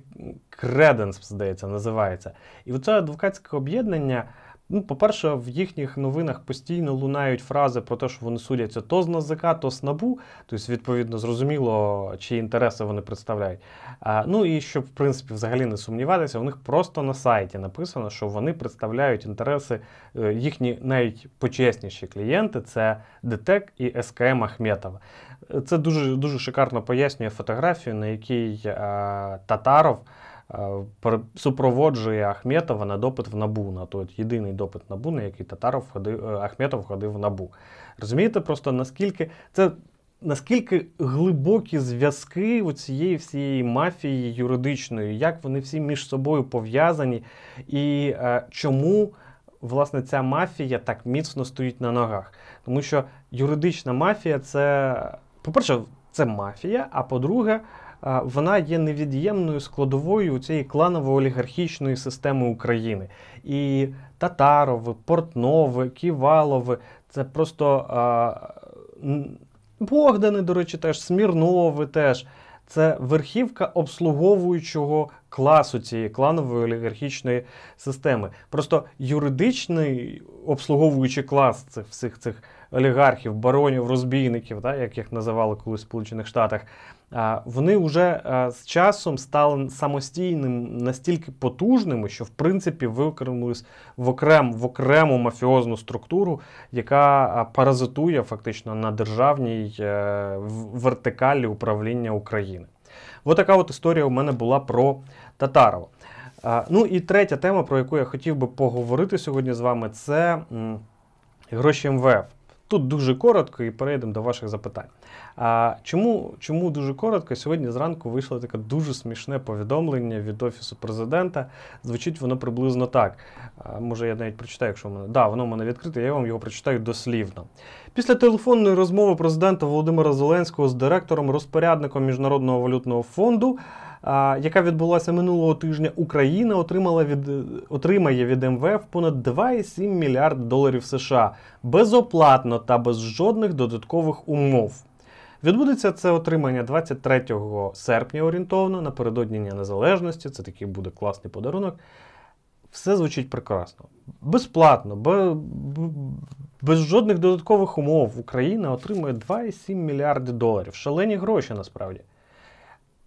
Креденс, здається, називається. І оце адвокатське об'єднання. Ну, по-перше, в їхніх новинах постійно лунають фрази про те, що вони судяться то з НАЗК, то з НАБУ, тобто, відповідно, зрозуміло, чиї інтереси вони представляють. А, Ну і щоб, в принципі, взагалі не сумніватися, у них просто на сайті написано, що вони представляють інтереси, е, їхні найпочесніші клієнти це ДТЕК і СКМ Ахметова. Це дуже дуже шикарно пояснює фотографію, на якій а, Татаров. Е, супроводжує Ахметова на допит в Набу, на той єдиний допит Набу, на який Татаров ходив, е, Ахметов ходив в Набу. Розумієте, просто наскільки це. Наскільки глибокі зв'язки у цієї всієї мафії юридичної, як вони всі між собою пов'язані, і е, чому власне ця мафія так міцно стоїть на ногах? Тому що юридична мафія це, по-перше, це мафія, а по-друге, вона є невід'ємною складовою цієї кланово-олігархічної системи України. І Татарови, Портнови, Ківалови це просто Богдани, до речі, теж, Смірнови теж. Це верхівка обслуговуючого класу цієї кланової олігархічної системи. Просто юридичний обслуговуючий клас цих всіх цих олігархів, баронів, розбійників, так, як їх називали колись в Сполучених Штатах, вони вже з часом стали самостійним настільки потужними, що в принципі виконалися в окрем, в окрему мафіозну структуру, яка паразитує фактично на державній е, вертикалі управління України. Ось така от історія у мене була про Татарова. Ну і третя тема, про яку я хотів би поговорити сьогодні з вами, це гроші МВФ. Тут дуже коротко і перейдемо до ваших запитань. А Чому чому дуже коротко? Сьогодні зранку вийшло таке дуже смішне повідомлення від Офісу президента. Звучить воно приблизно так. А, Може, я навіть прочитаю, якщо мене. Да, воно в мене відкрите, я вам його прочитаю дослівно. Після телефонної розмови президента Володимира Зеленського з директором розпорядником Міжнародного валютного фонду яка відбулася минулого тижня, Україна отримала від отримає від МВФ понад 2,7 мільярд доларів США безоплатно та без жодних додаткових умов. Відбудеться це отримання 23 серпня орієнтовно напередодні Дня Незалежності. Це такий буде класний подарунок. Все звучить прекрасно. Безплатно, без, без жодних додаткових умов Україна отримує 2,7 мільярди доларів. Шалені гроші насправді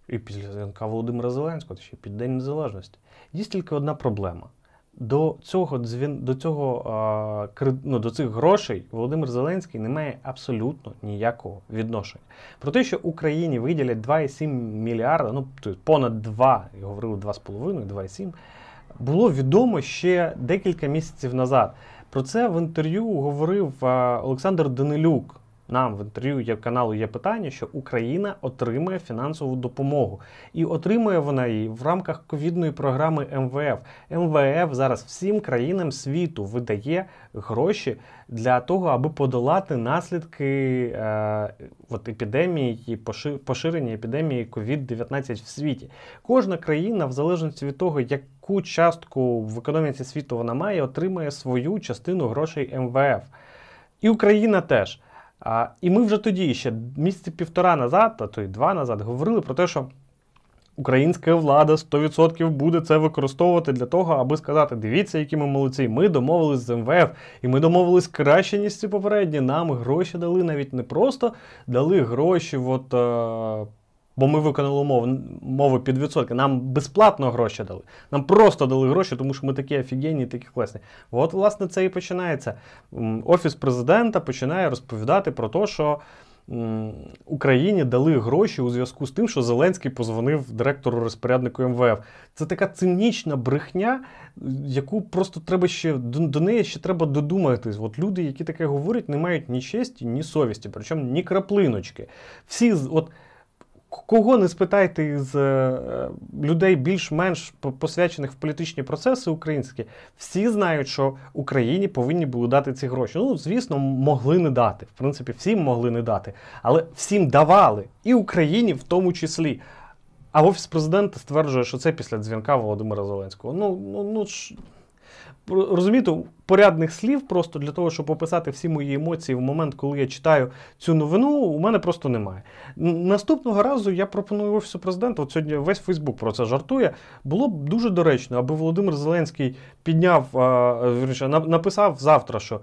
і після дзвінка Володимира Зеленського, ще під День Незалежності. Є тільки одна проблема. До цього дзвін, до цього а, ну, до цих грошей Володимир Зеленський не має абсолютно ніякого відношення. Про те, що Україні виділять 2,7 мільярда, ну понад 2, я говорив 2,5, 2,7, було відомо ще декілька місяців назад. Про це в інтерв'ю говорив Олександр Данилюк нам в інтерв'ю є каналу є питання, що Україна отримує фінансову допомогу. І отримує вона її в рамках ковідної програми МВФ. МВФ зараз всім країнам світу видає гроші для того, аби подолати наслідки е, от епідемії, поширення епідемії COVID-19 в світі. Кожна країна, в залежності від того, яку частку в економіці світу вона має, отримує свою частину грошей МВФ. І Україна теж. А, І ми вже тоді, ще місяці півтора назад, а то й два назад, говорили про те, що українська влада 100% буде це використовувати для того, аби сказати: дивіться, які ми молодці, ми домовились з МВФ, і ми домовились краще, ніж ці попередні. Нам гроші дали навіть не просто дали гроші. от... Бо ми виконали умови, мови під відсотки. Нам безплатно гроші дали. Нам просто дали гроші, тому що ми такі офігенні, такі класні. От, власне, це і починається. Офіс президента починає розповідати про те, що Україні дали гроші у зв'язку з тим, що Зеленський позвонив директору розпоряднику МВФ. Це така цинічна брехня, яку просто треба ще до неї ще треба додуматись. От люди, які таке говорять, не мають ні честі, ні совісті, причому ні краплиночки. Всі от кого не спитайте із е, людей більш-менш посвячених в політичні процеси українські, всі знають, що Україні повинні були дати ці гроші. Ну, звісно, могли не дати. В принципі, всім могли не дати, але всім давали, і Україні в тому числі. А офіс президента стверджує, що це після дзвінка Володимира Зеленського. Ну, ну, ну розумієте, порядних слів просто для того, щоб описати всі мої емоції в момент, коли я читаю цю новину, у мене просто немає. Наступного разу я пропоную офісу президента. От сьогодні весь Фейсбук про це жартує. Було б дуже доречно, аби Володимир Зеленський підняв, вірніше, написав завтра, що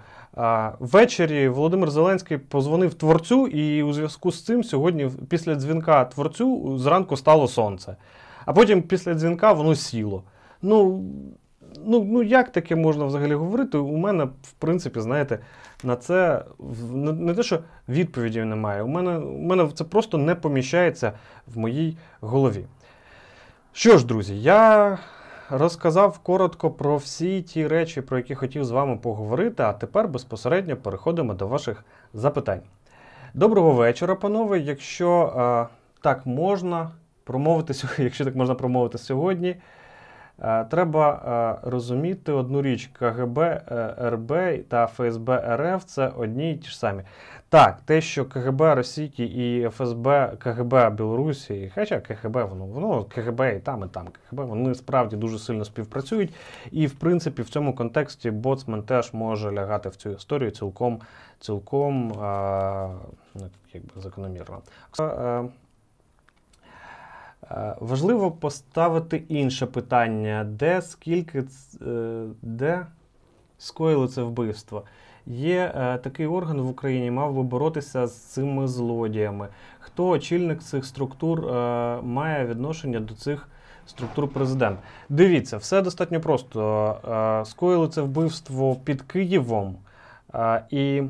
ввечері Володимир Зеленський позвонив творцю, і у зв'язку з цим сьогодні, після дзвінка творцю, зранку стало сонце. А потім після дзвінка воно сіло. Ну, ну, ну як таке можна взагалі говорити? У мене, в принципі, знаєте, на це не, те, що відповіді немає. У мене, у мене це просто не поміщається в моїй голові. Що ж, друзі, я розказав коротко про всі ті речі, про які хотів з вами поговорити, а тепер безпосередньо переходимо до ваших запитань. Доброго вечора, панове. Якщо е, так можна промовити, (laughs) якщо так можна промовити сьогодні, треба е, розуміти одну річ: КГБ, е, РБ та ФСБ РФ це одні й ті ж самі. Так, те, що КГБ Російки і ФСБ КГБ Білорусі, хоча КГБ, воно, воно КГБ і там, і там КГБ, вони справді дуже сильно співпрацюють. І, в принципі, в цьому контексті Боцман теж може лягати в цю історію цілком, цілком а, ну, якби закономірно. Е, Важливо поставити інше питання: де скільки е, де скоїли це вбивство? Є е, такий орган в Україні, мав би боротися з цими злодіями. Хто очільник цих структур має відношення до цих структур президент? Дивіться, все достатньо просто. Скоїли це вбивство під Києвом і.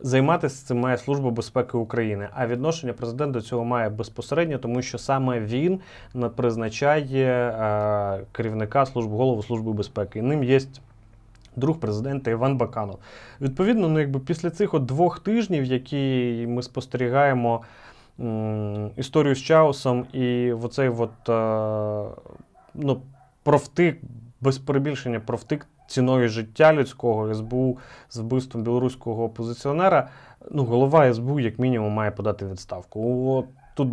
Займатися цим має Служба безпеки України, а відношення президент до цього має безпосередньо, тому що саме він призначає е, керівника служби голову служби безпеки. І ним є друг президента Іван Баканов. Відповідно, ну якби після цих от двох тижнів, які ми спостерігаємо історію з Чаусом і в оцей от, е, ну, провтик, без перебільшення провтик ціною життя людського СБУ з вбивством білоруського опозиціонера, ну, голова СБУ, як мінімум, має подати відставку. От тут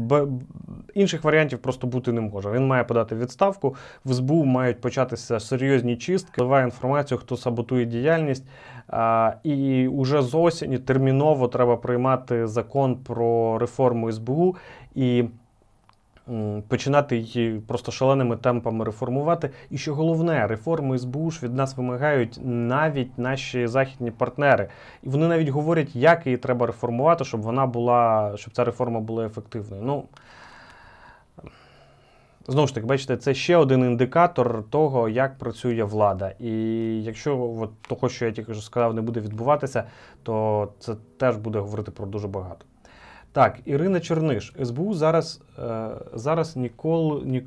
інших варіантів просто бути не може. Він має подати відставку. В СБУ мають початися серйозні чистки, вливає інформацію, хто саботує діяльність. А, і уже з осені терміново треба приймати закон про реформу СБУ і починати її просто шаленими темпами реформувати. І що головне, реформи СБУ ж від нас вимагають навіть наші західні партнери. І вони навіть говорять, як її треба реформувати, щоб вона була, щоб ця реформа була ефективною. Ну, Знову ж таки, бачите, це ще один індикатор того, як працює влада. І якщо от того, що я тільки що сказав, не буде відбуватися, то це теж буде говорити про дуже багато. Так, Ірина Черниш, СБУ зараз, е, зараз ніколи, ні,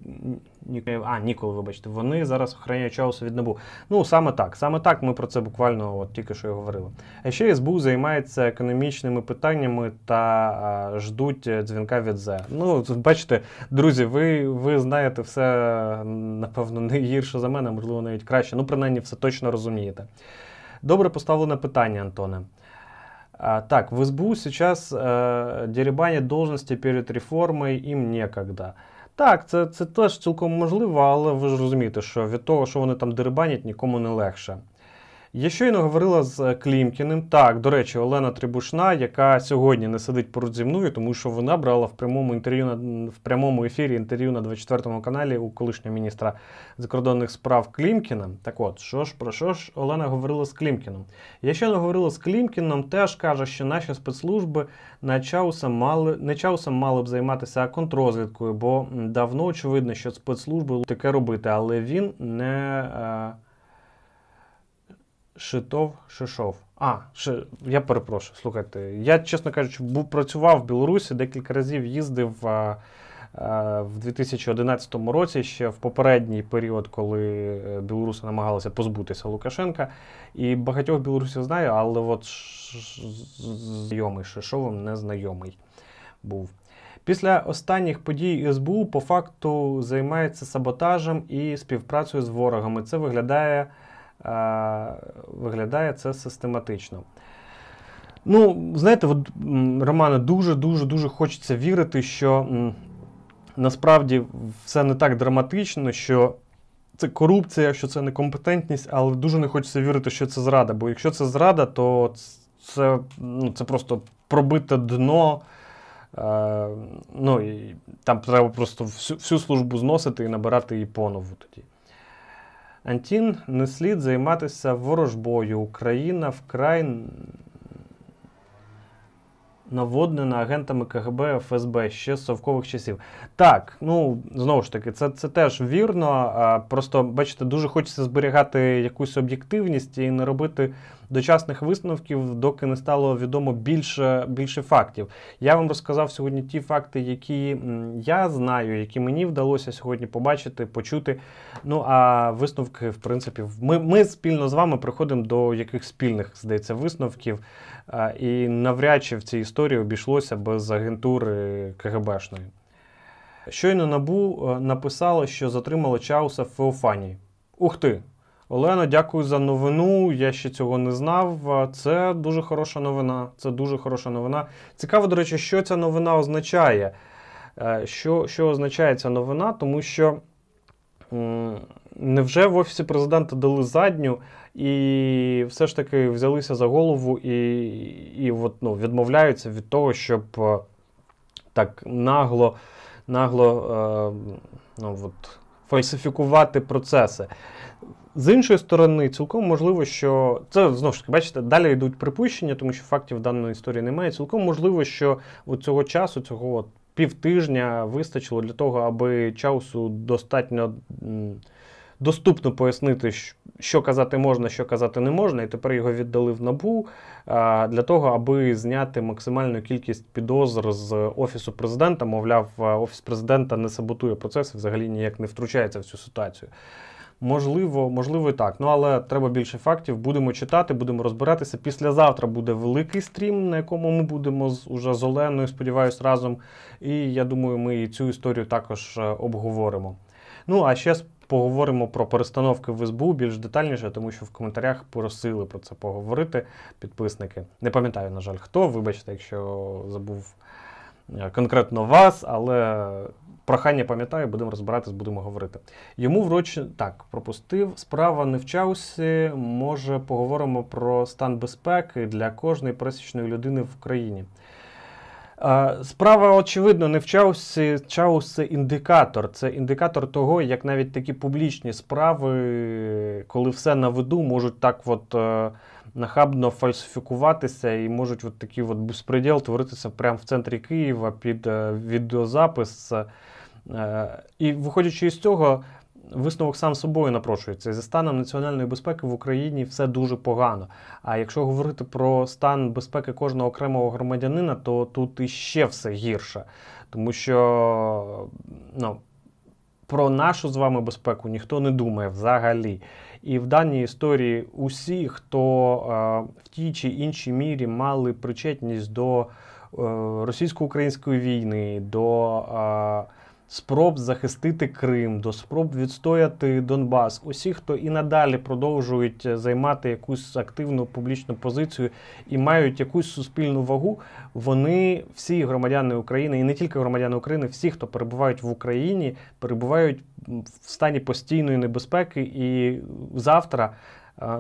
ні, а, ніколи, вибачте, вони зараз охороняють часу від НАБУ. Ну, саме так, саме так ми про це буквально от тільки що і говорили. А ще СБУ займається економічними питаннями та а, ждуть е, дзвінка від ЗЕ. Ну, бачите, друзі, ви, ви знаєте все, напевно, не гірше за мене, можливо, навіть краще. Ну, принаймні, все точно розумієте. Добре поставлене питання, Антоне. Так, в СБУ сейчас э, дерибанять должності перед реформою їм некогда. Так, це, це теж цілком можливо, але ви ж розумієте, що від того, що вони там дерибанять, нікому не легше. Я щойно говорила з Клімкіним. Так, до речі, Олена Трибушна, яка сьогодні не сидить поруч зі мною, тому що вона брала в прямому інтерв'ю на в прямому ефірі інтерв'ю на 24 каналі у колишнього міністра закордонних справ Клімкіна. Так от, що ж про що ж Олена говорила з Клімкіном? Я щойно говорила з Клімкіном, теж каже, що наші спецслужби на чаусом мали не чаусом мали б займатися а контррозвідкою, бо давно очевидно, що спецслужби таке робити, але він не. Шитов Шишов. А, ши, я перепрошую, слухайте. Я, чесно кажучи, був працював в Білорусі, декілька разів їздив а, а, в 2011 році, ще в попередній період, коли е, білоруси намагалися позбутися Лукашенка. І багатьох білорусів знаю, але от знайомий Шишовим не знайомий був. Після останніх подій СБУ по факту займається саботажем і співпрацею з ворогами. Це виглядає, виглядає це систематично. Ну, знаєте, от, Романе, дуже-дуже дуже хочеться вірити, що насправді все не так драматично, що це корупція, що це некомпетентність, але дуже не хочеться вірити, що це зрада. Бо якщо це зрада, то це ну, це просто пробите дно. Е, ну, і Там треба просто всю, всю службу зносити і набирати її понову тоді. Антін, не слід займатися ворожбою. Україна вкрай наводнена агентами КГБ ФСБ ще з совкових часів. Так, ну знову ж таки, це це теж вірно. Просто, бачите, дуже хочеться зберігати якусь об'єктивність і не робити дочасних висновків, доки не стало відомо більше більше фактів. Я вам розказав сьогодні ті факти, які я знаю, які мені вдалося сьогодні побачити, почути. Ну а висновки, в принципі, ми, ми спільно з вами приходимо до яких спільних здається висновків. І навряд чи в цій історії обійшлося без агентури КГБшної. Щойно Набу е, написало, що затримало Чауса в Феофанії. Ух ти! Олено, дякую за новину. Я ще цього не знав. Це дуже хороша новина. Це дуже хороша новина. Цікаво, до речі, що ця новина означає. Е, що що означає ця новина? Тому що невже в Офісі президента дали задню і все ж таки взялися за голову і і от, ну, відмовляються від того, щоб е, так нагло нагло е, ну, от, фальсифікувати процеси. З іншої сторони, цілком можливо, що це знову ж таки, бачите, далі йдуть припущення, тому що фактів даної історії немає. Цілком можливо, що от цього часу, цього півтижня вистачило для того, аби часу достатньо доступно пояснити, що казати можна, що казати не можна, і тепер його віддали в набу для того, аби зняти максимальну кількість підозр з офісу президента. Мовляв, офіс президента не саботує процес, взагалі ніяк не втручається в цю ситуацію. Можливо, можливо, і так. Ну, але треба більше фактів. Будемо читати, будемо розбиратися. Післязавтра буде великий стрім, на якому ми будемо з уже з Оленою, сподіваюсь, разом. І я думаю, ми і цю історію також е, обговоримо. Ну, а ще поговоримо про перестановки в СБУ більш детальніше, тому що в коментарях просили про це поговорити підписники. Не пам'ятаю, на жаль, хто. Вибачте, якщо забув е, конкретно вас, але Прохання пам'ятаю, будемо розбиратись, будемо говорити. Йому врочі так пропустив. Справа не в чаусі. Може, поговоримо про стан безпеки для кожної пересічної людини в Україні. Справа, очевидно, не в чаусі. Чаус це індикатор. Це індикатор того, як навіть такі публічні справи, коли все на виду, можуть так от е, нахабно фальсифікуватися і можуть от такий от безпреділ творитися прямо в центрі Києва під е, відеозапис. Е, і виходячи із цього, висновок сам собою напрошується. За станом національної безпеки в Україні все дуже погано. А якщо говорити про стан безпеки кожного окремого громадянина, то тут іще все гірше. Тому що ну, про нашу з вами безпеку ніхто не думає взагалі. І в даній історії усі, хто е, в тій чи іншій мірі мали причетність до е, російсько-української війни, до е, спроб захистити Крим, до спроб відстояти Донбас. Усі, хто і надалі продовжують займати якусь активну публічну позицію і мають якусь суспільну вагу, вони всі громадяни України, і не тільки громадяни України, всі, хто перебувають в Україні, перебувають в стані постійної небезпеки, і завтра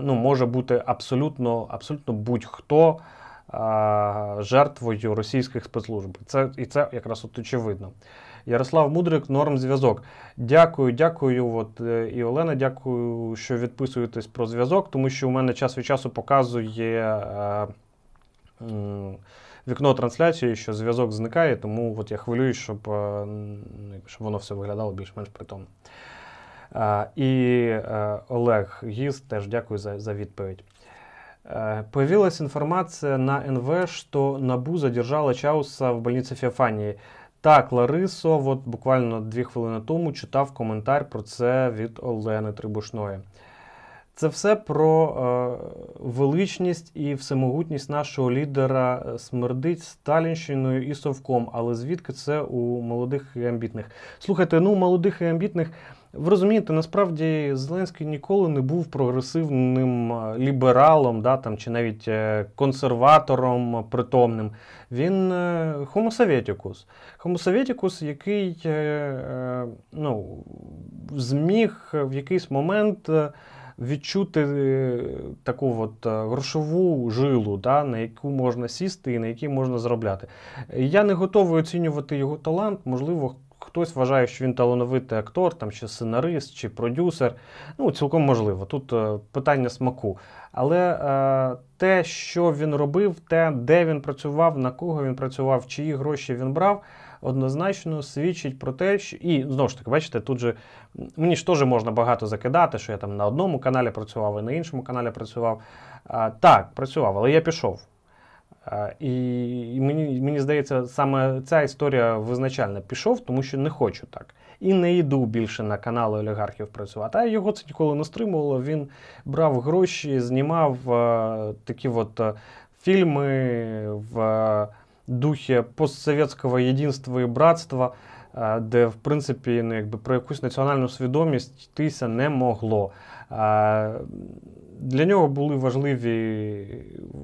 ну, може бути абсолютно, абсолютно будь-хто. Жертвою російських спецслужб. Це і це якраз от очевидно. Ярослав Мудрик, норм зв'язок. Дякую, дякую. От, е, І Олена, дякую, що відписуєтесь про зв'язок, тому що у мене час від часу показує е, е, вікно трансляції, що зв'язок зникає, тому от я хвилююсь, щоб, е, щоб воно все виглядало більш-менш притомно. Е, і е, Олег Гіз теж дякую за, за відповідь. Появилась информация на НВ, что НАБУ задержала Чауса в больнице Феофании. Так, Ларисо, от буквально дві хвилини тому читав коментар про це від Олени Трибушної. Це все про е, величність і всемогутність нашого лідера е, смердить Сталінщиною і Совком. Але звідки це у молодих і амбітних? Слухайте, ну молодих і амбітних. Ви розумієте, насправді Зеленський ніколи не був прогресивним е, лібералом, да, там, чи навіть е, консерватором притомним. Він е, Sovieticus. Homo Sovieticus, який е, е, ну, зміг в якийсь момент е, відчути е, таку от е, грошову жилу, да, на яку можна сісти і на якій можна заробляти. Я не готовий оцінювати його талант, можливо. Хтось вважає, що він талановитий актор, там, чи сценарист, чи продюсер. Ну, цілком можливо. Тут е, питання смаку. Але е, те, що він робив, те, де він працював, на кого він працював, чиї гроші він брав, однозначно свідчить про те, що. І знову ж таки, бачите, тут же мені ж теж можна багато закидати, що я там на одному каналі працював і на іншому каналі працював. А, так, працював, але я пішов. І мені, мені здається, саме ця історія визначальна. Пішов, тому що не хочу так. І не йду більше на канали олігархів працювати. А його це ніколи не стримувало. Він брав гроші, знімав такі от фільми в духі постсовєтського єдинства і братства, де, в принципі, ну, якби, про якусь національну свідомість йтися не могло. Для нього були важливі,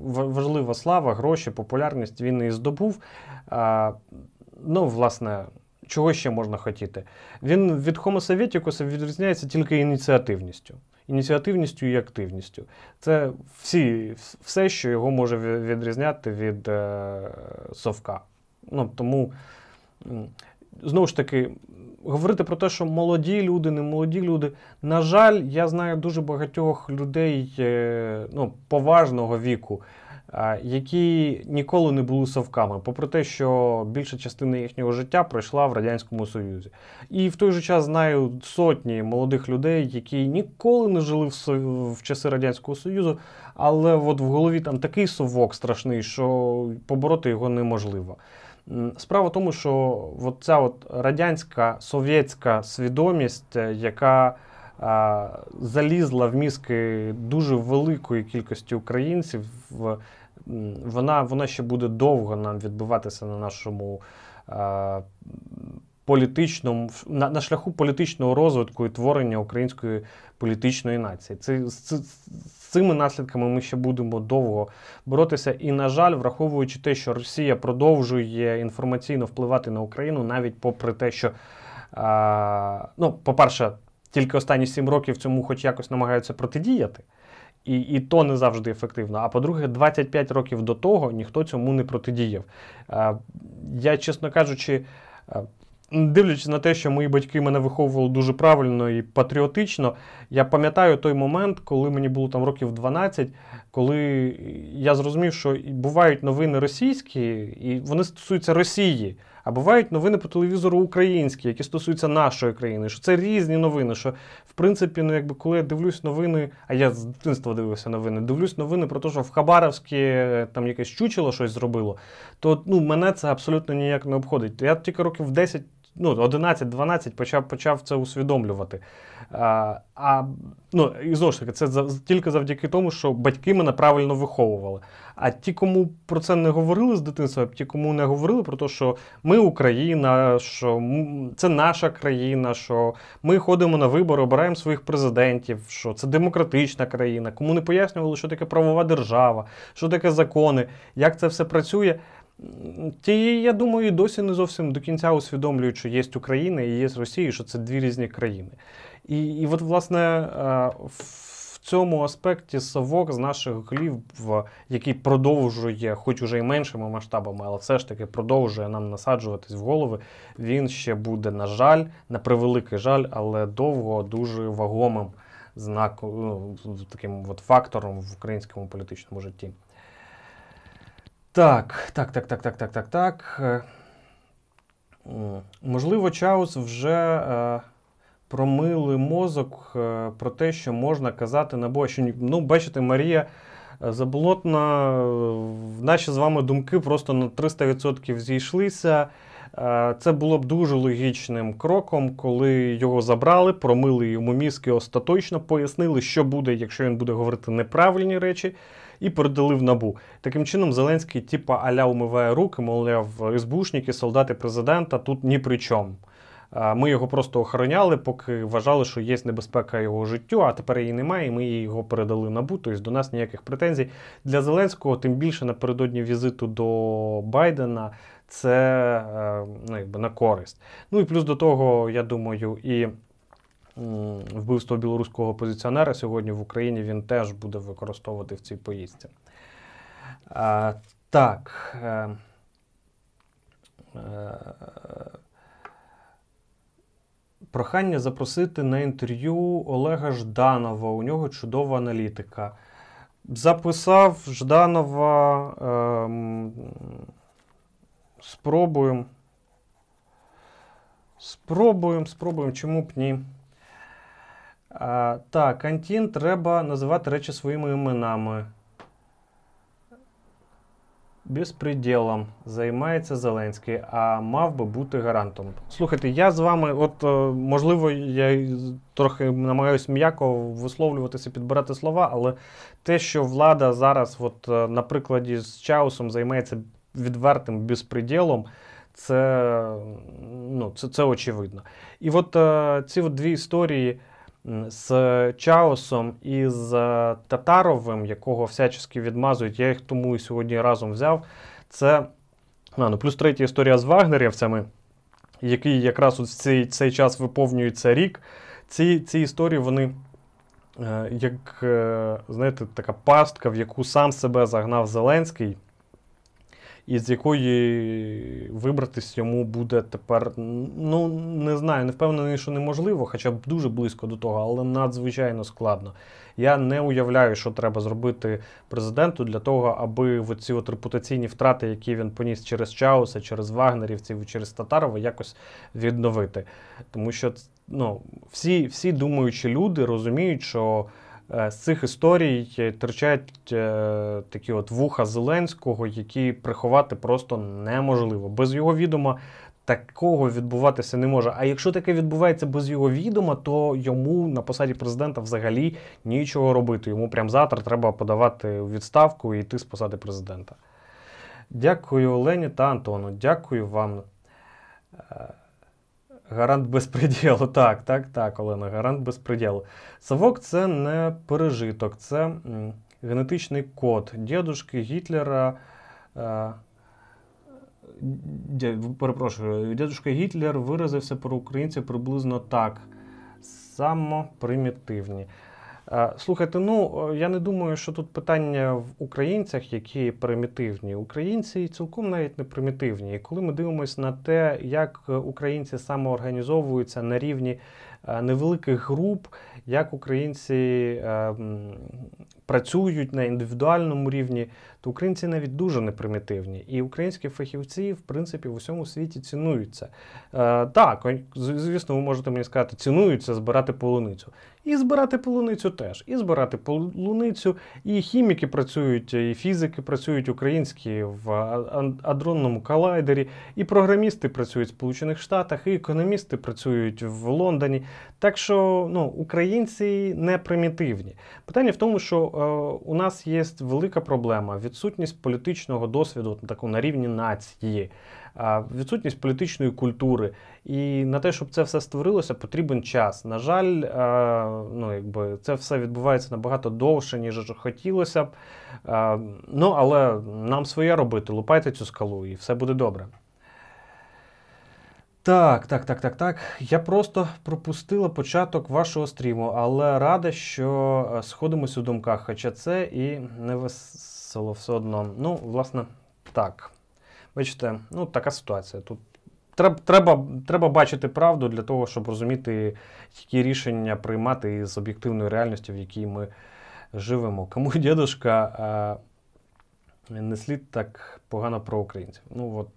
важлива слава, гроші, популярність. Він і здобув. А, ну, власне, чого ще можна хотіти? Він від Homo Sovieticus відрізняється тільки ініціативністю. Ініціативністю і активністю. Це всі, все, що його може відрізняти від е, совка. Ну, тому, знову ж таки, говорити про те, що молоді люди, не молоді люди. На жаль, я знаю дуже багатьох людей е, ну, поважного віку, які ніколи не були совками, попри те, що більша частина їхнього життя пройшла в Радянському Союзі. І в той же час знаю сотні молодих людей, які ніколи не жили в, Со- в часи Радянського Союзу, але от в голові там такий совок страшний, що побороти його неможливо. Справа в тому, що ця от радянська совєтська свідомість, е, яка а, залізла в мізки дуже великої кількості українців, вона, вона ще буде довго нам відбиватися на нашому а, політичному, на, на шляху політичного розвитку і творення української політичної нації. Це, з цими наслідками ми ще будемо довго боротися. І, на жаль, враховуючи те, що Росія продовжує інформаційно впливати на Україну, навіть попри те, що, а, ну, по-перше, тільки останні сім років цьому хоч якось намагаються протидіяти. І, і то не завжди ефективно. А по-друге, 25 років до того ніхто цьому не протидіяв. Я, чесно кажучи, дивлячись на те, що мої батьки мене виховували дуже правильно і патріотично, я пам'ятаю той момент, коли мені було там років 12, коли я зрозумів, що бувають новини російські, і вони стосуються Росії. А бувають новини по телевізору українські, які стосуються нашої країни, що це різні новини. Що в принципі, ну якби коли я дивлюсь новини, а я з дитинства дивився новини, дивлюсь новини про те, що в Хабаровській е, там якесь чучело щось зробило, то ну мене це абсолютно ніяк не обходить. Я тільки років в 10 ну, 11-12 почав, почав це усвідомлювати. А, а, ну, і знову ж таки, це за, тільки завдяки тому, що батьки мене правильно виховували. А ті, кому про це не говорили з дитинства, ті, кому не говорили про те, що ми Україна, що це наша країна, що ми ходимо на вибори, обираємо своїх президентів, що це демократична країна, кому не пояснювали, що таке правова держава, що таке закони, як це все працює. Ті, я думаю, досі не зовсім до кінця усвідомлюють, що є Україна і є Росія, що це дві різні країни. І, і от, власне, е, в цьому аспекті совок з наших голів, який продовжує, хоч уже і меншими масштабами, але все ж таки продовжує нам насаджуватись в голови, він ще буде, на жаль, на превеликий жаль, але довго дуже вагомим знаком, ну, таким от фактором в українському політичному житті. Так, так, так, так, так, так, так, так. Е, Можливо, Чаус вже е, промили мозок е, про те, що можна казати на бо, ну, бачите, Марія Заболотна, наші з вами думки просто на 300% зійшлися. Це було б дуже логічним кроком, коли його забрали, промили йому мізки остаточно, пояснили, що буде, якщо він буде говорити неправильні речі, і передали в набу. Таким чином, Зеленський, типа аля умиває руки, мовляв, СБУшники, солдати президента тут ні при чому. Ми його просто охороняли, поки вважали, що є небезпека його життю, а тепер її немає, і ми його передали набу. Тобто до нас ніяких претензій. Для Зеленського, тим більше напередодні візиту до Байдена, це е, ну, якби на користь. Ну і плюс до того, я думаю, і вбивство білоруського опозиціонера сьогодні в Україні він теж буде використовувати в цій поїздці. А, так. Е, е, Прохання запросити на інтерв'ю Олега Жданова. У нього чудова аналітика. Записав Жданова. Ем, спробуємо. Спробуємо, спробуємо, чому б ні. А, так, Антін треба називати речі своїми іменами. Безпреділом займається Зеленський, а мав би бути гарантом. Слухайте, я з вами, от е, можливо, я трохи намагаюся м'яко висловлюватися, підбирати слова, але те, що влада зараз, от е, на прикладі з Чаусом, займається відвертим безпреділом, це, ну, це, це очевидно. І от е, ці от дві історії з Чаосом і з е, Татаровим, якого всячески відмазують, я їх тому і сьогодні разом взяв. Це а, ну, плюс третя історія з вагнерівцями, який якраз в цей, цей час виповнюється рік. Ці, ці історії, вони. е, Як, е, знаєте, така пастка, в яку сам себе загнав Зеленський, і з якої вибратись йому буде тепер, ну не знаю, не впевнений, що неможливо, хоча б дуже близько до того, але надзвичайно складно. Я не уявляю, що треба зробити президенту для того, аби в ці от репутаційні втрати, які він поніс через Чауса, через вагнерівців, через Татарова, якось відновити. Тому що ну, всі, всі думаючі люди розуміють, що з цих історій е, терчать е, такі от вуха Зеленського, які приховати просто неможливо. Без його відома такого відбуватися не може. А якщо таке відбувається без його відома, то йому на посаді президента взагалі нічого робити. Йому прямо завтра треба подавати відставку і йти з посади президента. Дякую Олені та Антону. Дякую вам. Гарант безпреділу. (laughs) Так, так, так, Олена, гарант безпреділу. Савок це не пережиток, це генетичний код дідушки Гітлера. Е, перепрошую, дідушка Гітлер виразився про українців приблизно так. Самопримітивні. Е, Слухайте, ну е, я не думаю, що тут питання в українцях, які примітивні. Українці цілком навіть не примітивні. І коли ми дивимося на те, як е, українці самоорганізовуються на рівні невеликих груп, як українці працюють на індивідуальному рівні, то українці навіть дуже непримітивні. І українські фахівці, в принципі, в усьому світі цінуються. Так, звісно, ви можете мені сказати, цінуються збирати полуницю. І збирати полуницю теж. І збирати полуницю, і хіміки працюють, і фізики працюють українські в адронному колайдері, і програмісти працюють в Сполучених Штатах, і економісти працюють в Лондоні. Так що ну, українці не примітивні. Питання в тому, що е, у нас є велика проблема відсутність політичного досвіду таку, на рівні нації, відсутність політичної культури. І на те, щоб це все створилося, потрібен час. На жаль, ну, якби це все відбувається набагато довше, ніж хотілося б. Ну, але нам своє робити, лупайте цю скалу, і все буде добре. Так, так, так, так, так. Я просто пропустила початок вашого стріму, але рада, що е, сходимось у думках. Хоча це і не весело все одно. Ну, власне, так. Бачите, ну така ситуація. Тут треба, треба, треба бачити правду для того, щоб розуміти, які рішення приймати з об'єктивної реальності, в якій ми живемо. Кому (laughs) дідушка не слід так погано про українців. Ну от.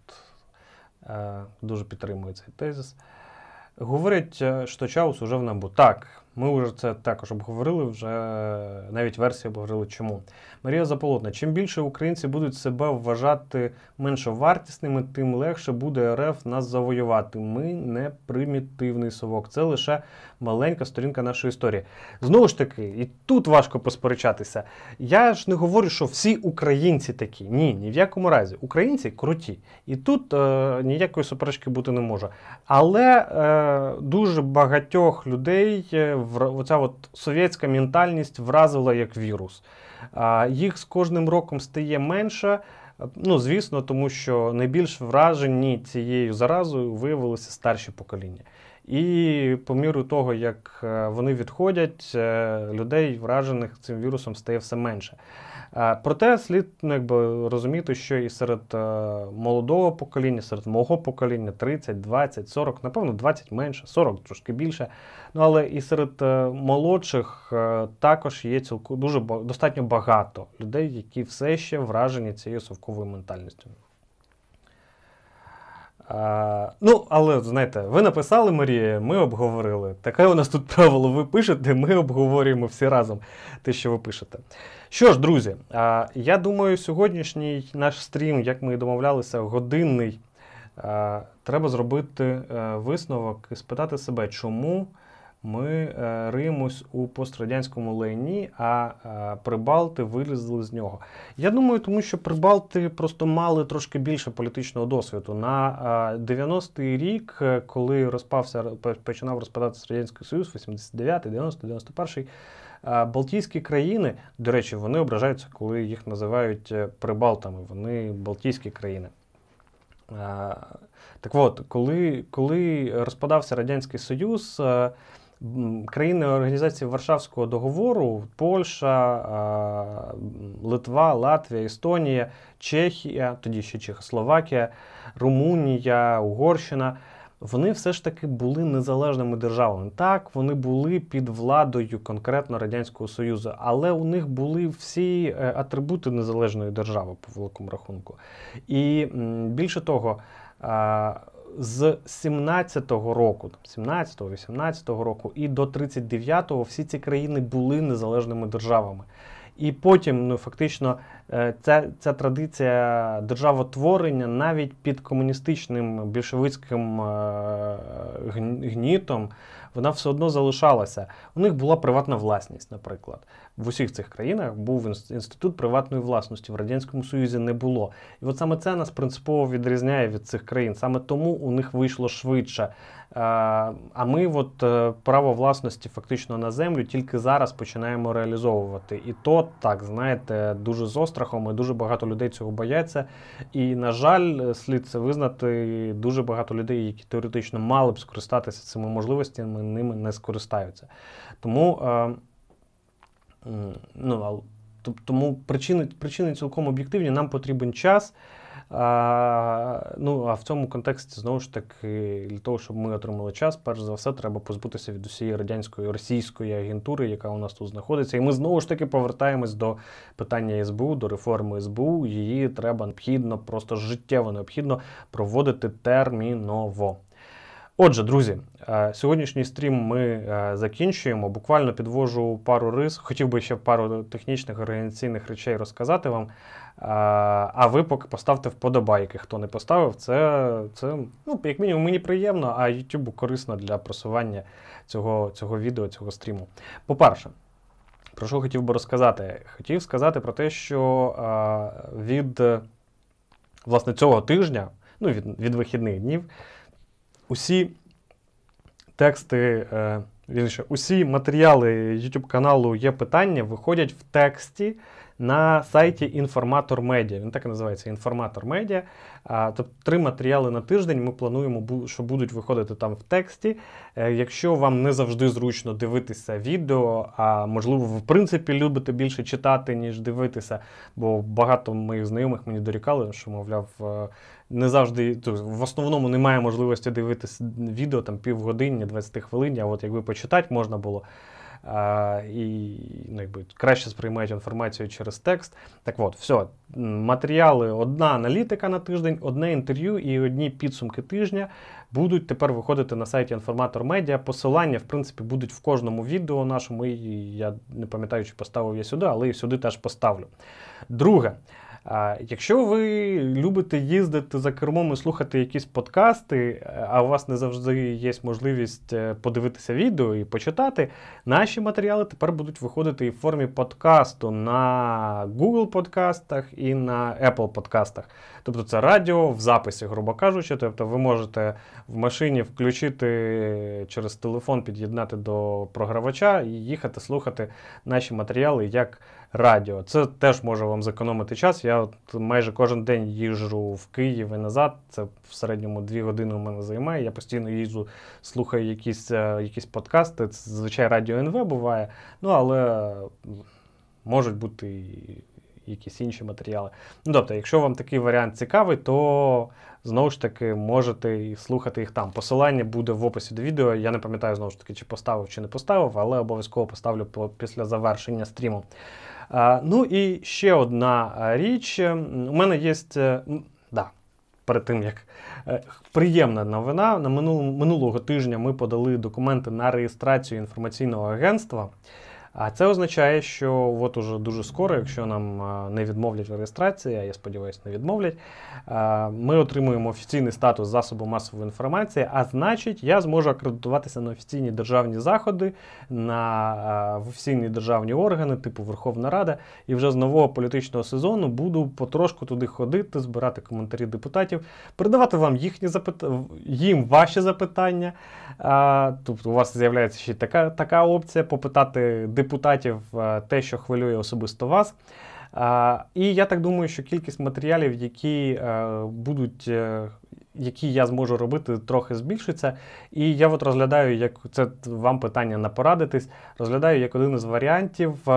Дуже підтримую цей тезис. Говорять, е, що Чаус уже в НАБУ. Так, ми вже це також обговорили, вже навіть версії обговорили чому. Марія Заполотна. Чим більше українці будуть себе вважати меншовартісними, тим легше буде РФ нас завоювати. Ми не примітивний совок. Це лише маленька сторінка нашої історії. Знову ж таки, і тут важко посперечатися. Я ж не говорю, що всі українці такі. Ні, ні в якому разі. Українці круті. І тут е, ніякої суперечки бути не може. Але е, дуже багатьох людей е, в, оця от совєтська ментальність вразила як вірус. Їх з кожним роком стає менше. Ну, звісно, тому що найбільш вражені цією заразою виявилися старші покоління. І по міру того, як е, вони відходять, е, людей вражених цим вірусом стає все менше. Проте слід ну, якби, розуміти, що і серед е, молодого покоління, серед мого покоління 30, 20, 40, напевно, 20 менше, 40 трошки більше. Ну але і серед е, молодших е, також є цілку дуже достатньо багато людей, які все ще вражені цією совковою ментальністю. А, Ну, але знаєте, ви написали Марія, ми обговорили. Таке у нас тут правило, ви пишете, ми обговорюємо всі разом те, що ви пишете. Що ж, друзі, а, я думаю, сьогоднішній наш стрім, як ми і домовлялися, годинний. А, треба зробити е, висновок і спитати себе, чому ми е, риємось у пострадянському лайні, а е, Прибалти вилізли з нього. Я думаю, тому що Прибалти просто мали трошки більше політичного досвіду. На 90-й рік, е, коли розпався, починав розпадатися Радянський Союз, 89-й, 90-й, 91-й, Балтійські країни, до речі, вони ображаються, коли їх називають Прибалтами. Вони Балтійські країни. Так от, коли коли розпадався Радянський Союз, країни організації Варшавського договору Польща, Литва, Латвія, Естонія, Чехія, тоді ще Чехословакія, Румунія, Угорщина. Вони все ж таки були незалежними державами. Так, вони були під владою конкретно Радянського Союзу, але у них були всі е, атрибути незалежної держави по великому рахунку. І більше того, з 17-го року, 17-го, 18-го року і до 39-го всі ці країни були незалежними державами. І потім, ну фактично, е, ця ця традиція державотворення навіть під комуністичним більшовицьким е, гнітом, вона все одно залишалася. У них була приватна власність, наприклад. В усіх цих країнах був інститут приватної власності, в Радянському Союзі не було. І от саме це нас принципово відрізняє від цих країн. Саме тому у них вийшло швидше. А ми, от е, право власності фактично на землю, тільки зараз починаємо реалізовувати. І то так, знаєте, дуже з острахом, і дуже багато людей цього бояться. І, на жаль, слід це визнати, дуже багато людей, які теоретично мали б скористатися цими можливостями, ними не скористаються. Тому. Е, ну, тому причини, причини цілком об'єктивні, нам потрібен час. А, Ну а в цьому контексті знову ж таки для того, щоб ми отримали час, перш за все, треба позбутися від усієї радянської російської агентури, яка у нас тут знаходиться. І ми знову ж таки повертаємось до питання СБУ, до реформи СБУ. Її треба необхідно, просто життєво необхідно проводити терміново. Отже, друзі, е, сьогоднішній стрім ми е, закінчуємо. Буквально підвожу пару рис. Хотів би ще пару технічних організаційних речей розказати вам. А ви поки поставте вподобайки. Хто не поставив, це, це ну, як мінімум, мені приємно, а YouTube корисно для просування цього, цього відео, цього стріму. По-перше, про що хотів би розказати? Хотів сказати про те, що від власне цього тижня, ну, від, від вихідних днів усі тексти, е, усі матеріали YouTube каналу є питання, виходять в тексті на сайті Інформатор Медіа. Він так і називається Інформатор Медіа. Тобто три матеріали на тиждень ми плануємо, що будуть виходити там в тексті. Е, якщо вам не завжди зручно дивитися відео, а можливо, в принципі любите більше читати, ніж дивитися, бо багато моїх знайомих мені дорікали, що, мовляв, е, не завжди в основному немає можливості дивитися відео там півгодини, 20 хвилин, а от якби почитати можна було. І ну, якби, краще сприймають інформацію через текст. Так от, все, матеріали, одна аналітика на тиждень, одне інтерв'ю і одні підсумки тижня будуть тепер виходити на сайті Інформатор Медіа. Посилання, в принципі, будуть в кожному відео нашому. І я не пам'ятаю, чи поставив я сюди, але і сюди теж поставлю. Друге. Якщо ви любите їздити за кермом і слухати якісь подкасти, а у вас не завжди є можливість е, подивитися відео і почитати, наші матеріали тепер будуть виходити і в формі подкасту на Google подкастах і на Apple подкастах. Тобто це радіо в записі, грубо кажучи. Тобто ви можете в машині включити через телефон, під'єднати до програвача і їхати слухати наші матеріали як радіо. Це теж може вам зекономити час. Я от майже кожен день їжджу в Київ і назад. Це в середньому дві години у мене займає. Я постійно їжджу, слухаю якісь е, якісь подкасти. Це зазвичай радіо НВ буває. Ну але можуть бути і якісь інші матеріали. Ну, Тобто, якщо вам такий варіант цікавий, то знову ж таки можете слухати їх там. Посилання буде в описі до відео. Я не пам'ятаю знову ж таки, чи поставив, чи не поставив, але обов'язково поставлю після завершення стріму. Ну і ще одна річ. У мене є. Е, да, перед тим як е, приємна новина. На минулого тижня ми подали документи на реєстрацію інформаційного агентства. А це означає, що от уже дуже скоро, якщо нам не відмовлять в реєстрації, а я сподіваюся, не відмовлять, ми отримуємо офіційний статус засобу масової інформації, а значить, я зможу акредитуватися на офіційні державні заходи, на офіційні державні органи, типу Верховна Рада, і вже з нового політичного сезону буду потрошку туди ходити, збирати коментарі депутатів, передавати вам їхні запитання, їм ваші запитання. Тобто у вас з'являється ще така, така опція попитати депутатів е, те, що хвилює особисто вас. І я так думаю, що кількість матеріалів, які е, будуть. Е, які я зможу робити, трохи збільшиться. І я от розглядаю, як це вам питання на порадитись, розглядаю як один із варіантів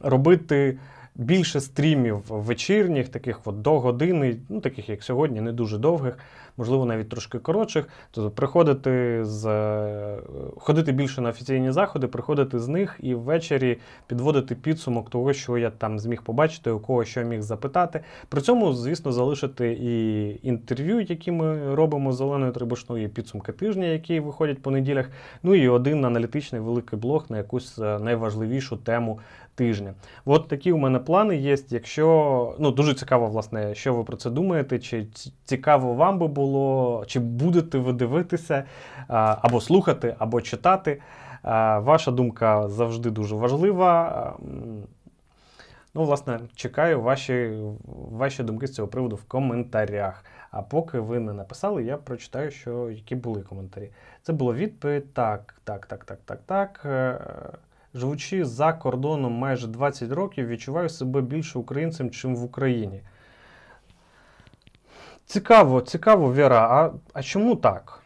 робити більше стрімів вечірніх, таких от до години, ну таких як сьогодні, не дуже довгих, можливо, навіть трошки коротших. Тобто приходити з е, ходити більше на офіційні заходи, приходити з них і ввечері підводити підсумок того, що я там зміг побачити, у кого що міг запитати. При цьому, звісно, залишити і інтерв'ю, які ми робимо з Зеленою Трибушною, і підсумки тижня, які виходять по неділях. Ну і один аналітичний великий блог на якусь е, найважливішу тему тижня. От такі у мене плани є. Якщо ну дуже цікаво, власне, що ви про це думаєте, чи цікаво вам би було, чи будете ви дивитися, або слухати, або читати. Ваша думка завжди дуже важлива. Ну, власне, чекаю ваші ваші думки з цього приводу в коментарях. А поки ви не написали, я прочитаю, що які були коментарі. Це було відповідь. Так, так, так, так, так, так. Живучи за кордоном майже 20 років, відчуваю себе більше українцем, чим в Україні. Цікаво, цікаво, Віра, а, а чому так?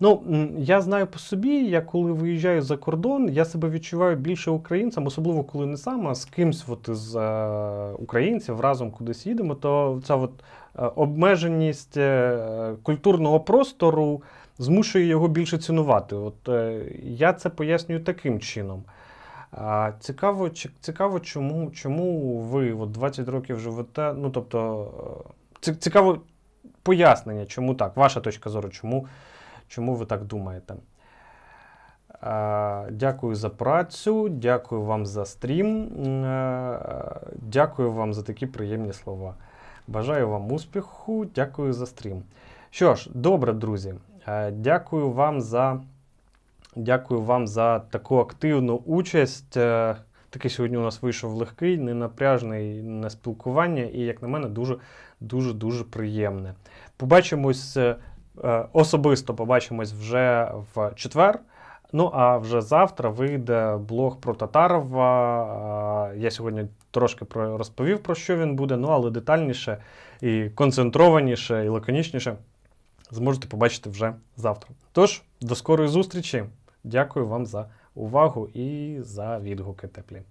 Ну, я знаю по собі, я коли виїжджаю за кордон, я себе відчуваю більше українцем, особливо коли не сам, а з кимсь от із е, українців разом кудись їдемо, то ця от е, обмеженість е, культурного простору змушує його більше цінувати. От е, Я це пояснюю таким чином. А, Цікаво, цікаво, чому чому ви от 20 років живете. Ну, тобто, е, цікаво пояснення, чому так, ваша точка зору, чому, чому ви так думаєте. А, Дякую за працю, дякую вам за стрім. Е, дякую вам за такі приємні слова. Бажаю вам успіху, дякую за стрім. Що ж, добре, друзі. Е, дякую вам за дякую вам за таку активну участь. Е, такий сьогодні у нас вийшов легкий, ненапряжний на спілкування, і, як на мене, дуже дуже приємне. Побачимось е, особисто побачимось вже в четвер. Ну, а вже завтра вийде блог про Татарова. Я сьогодні трошки розповів, про що він буде, ну але детальніше і концентрованіше, і лаконічніше зможете побачити вже завтра. Тож, до скорої зустрічі. Дякую вам за увагу і за відгуки теплі.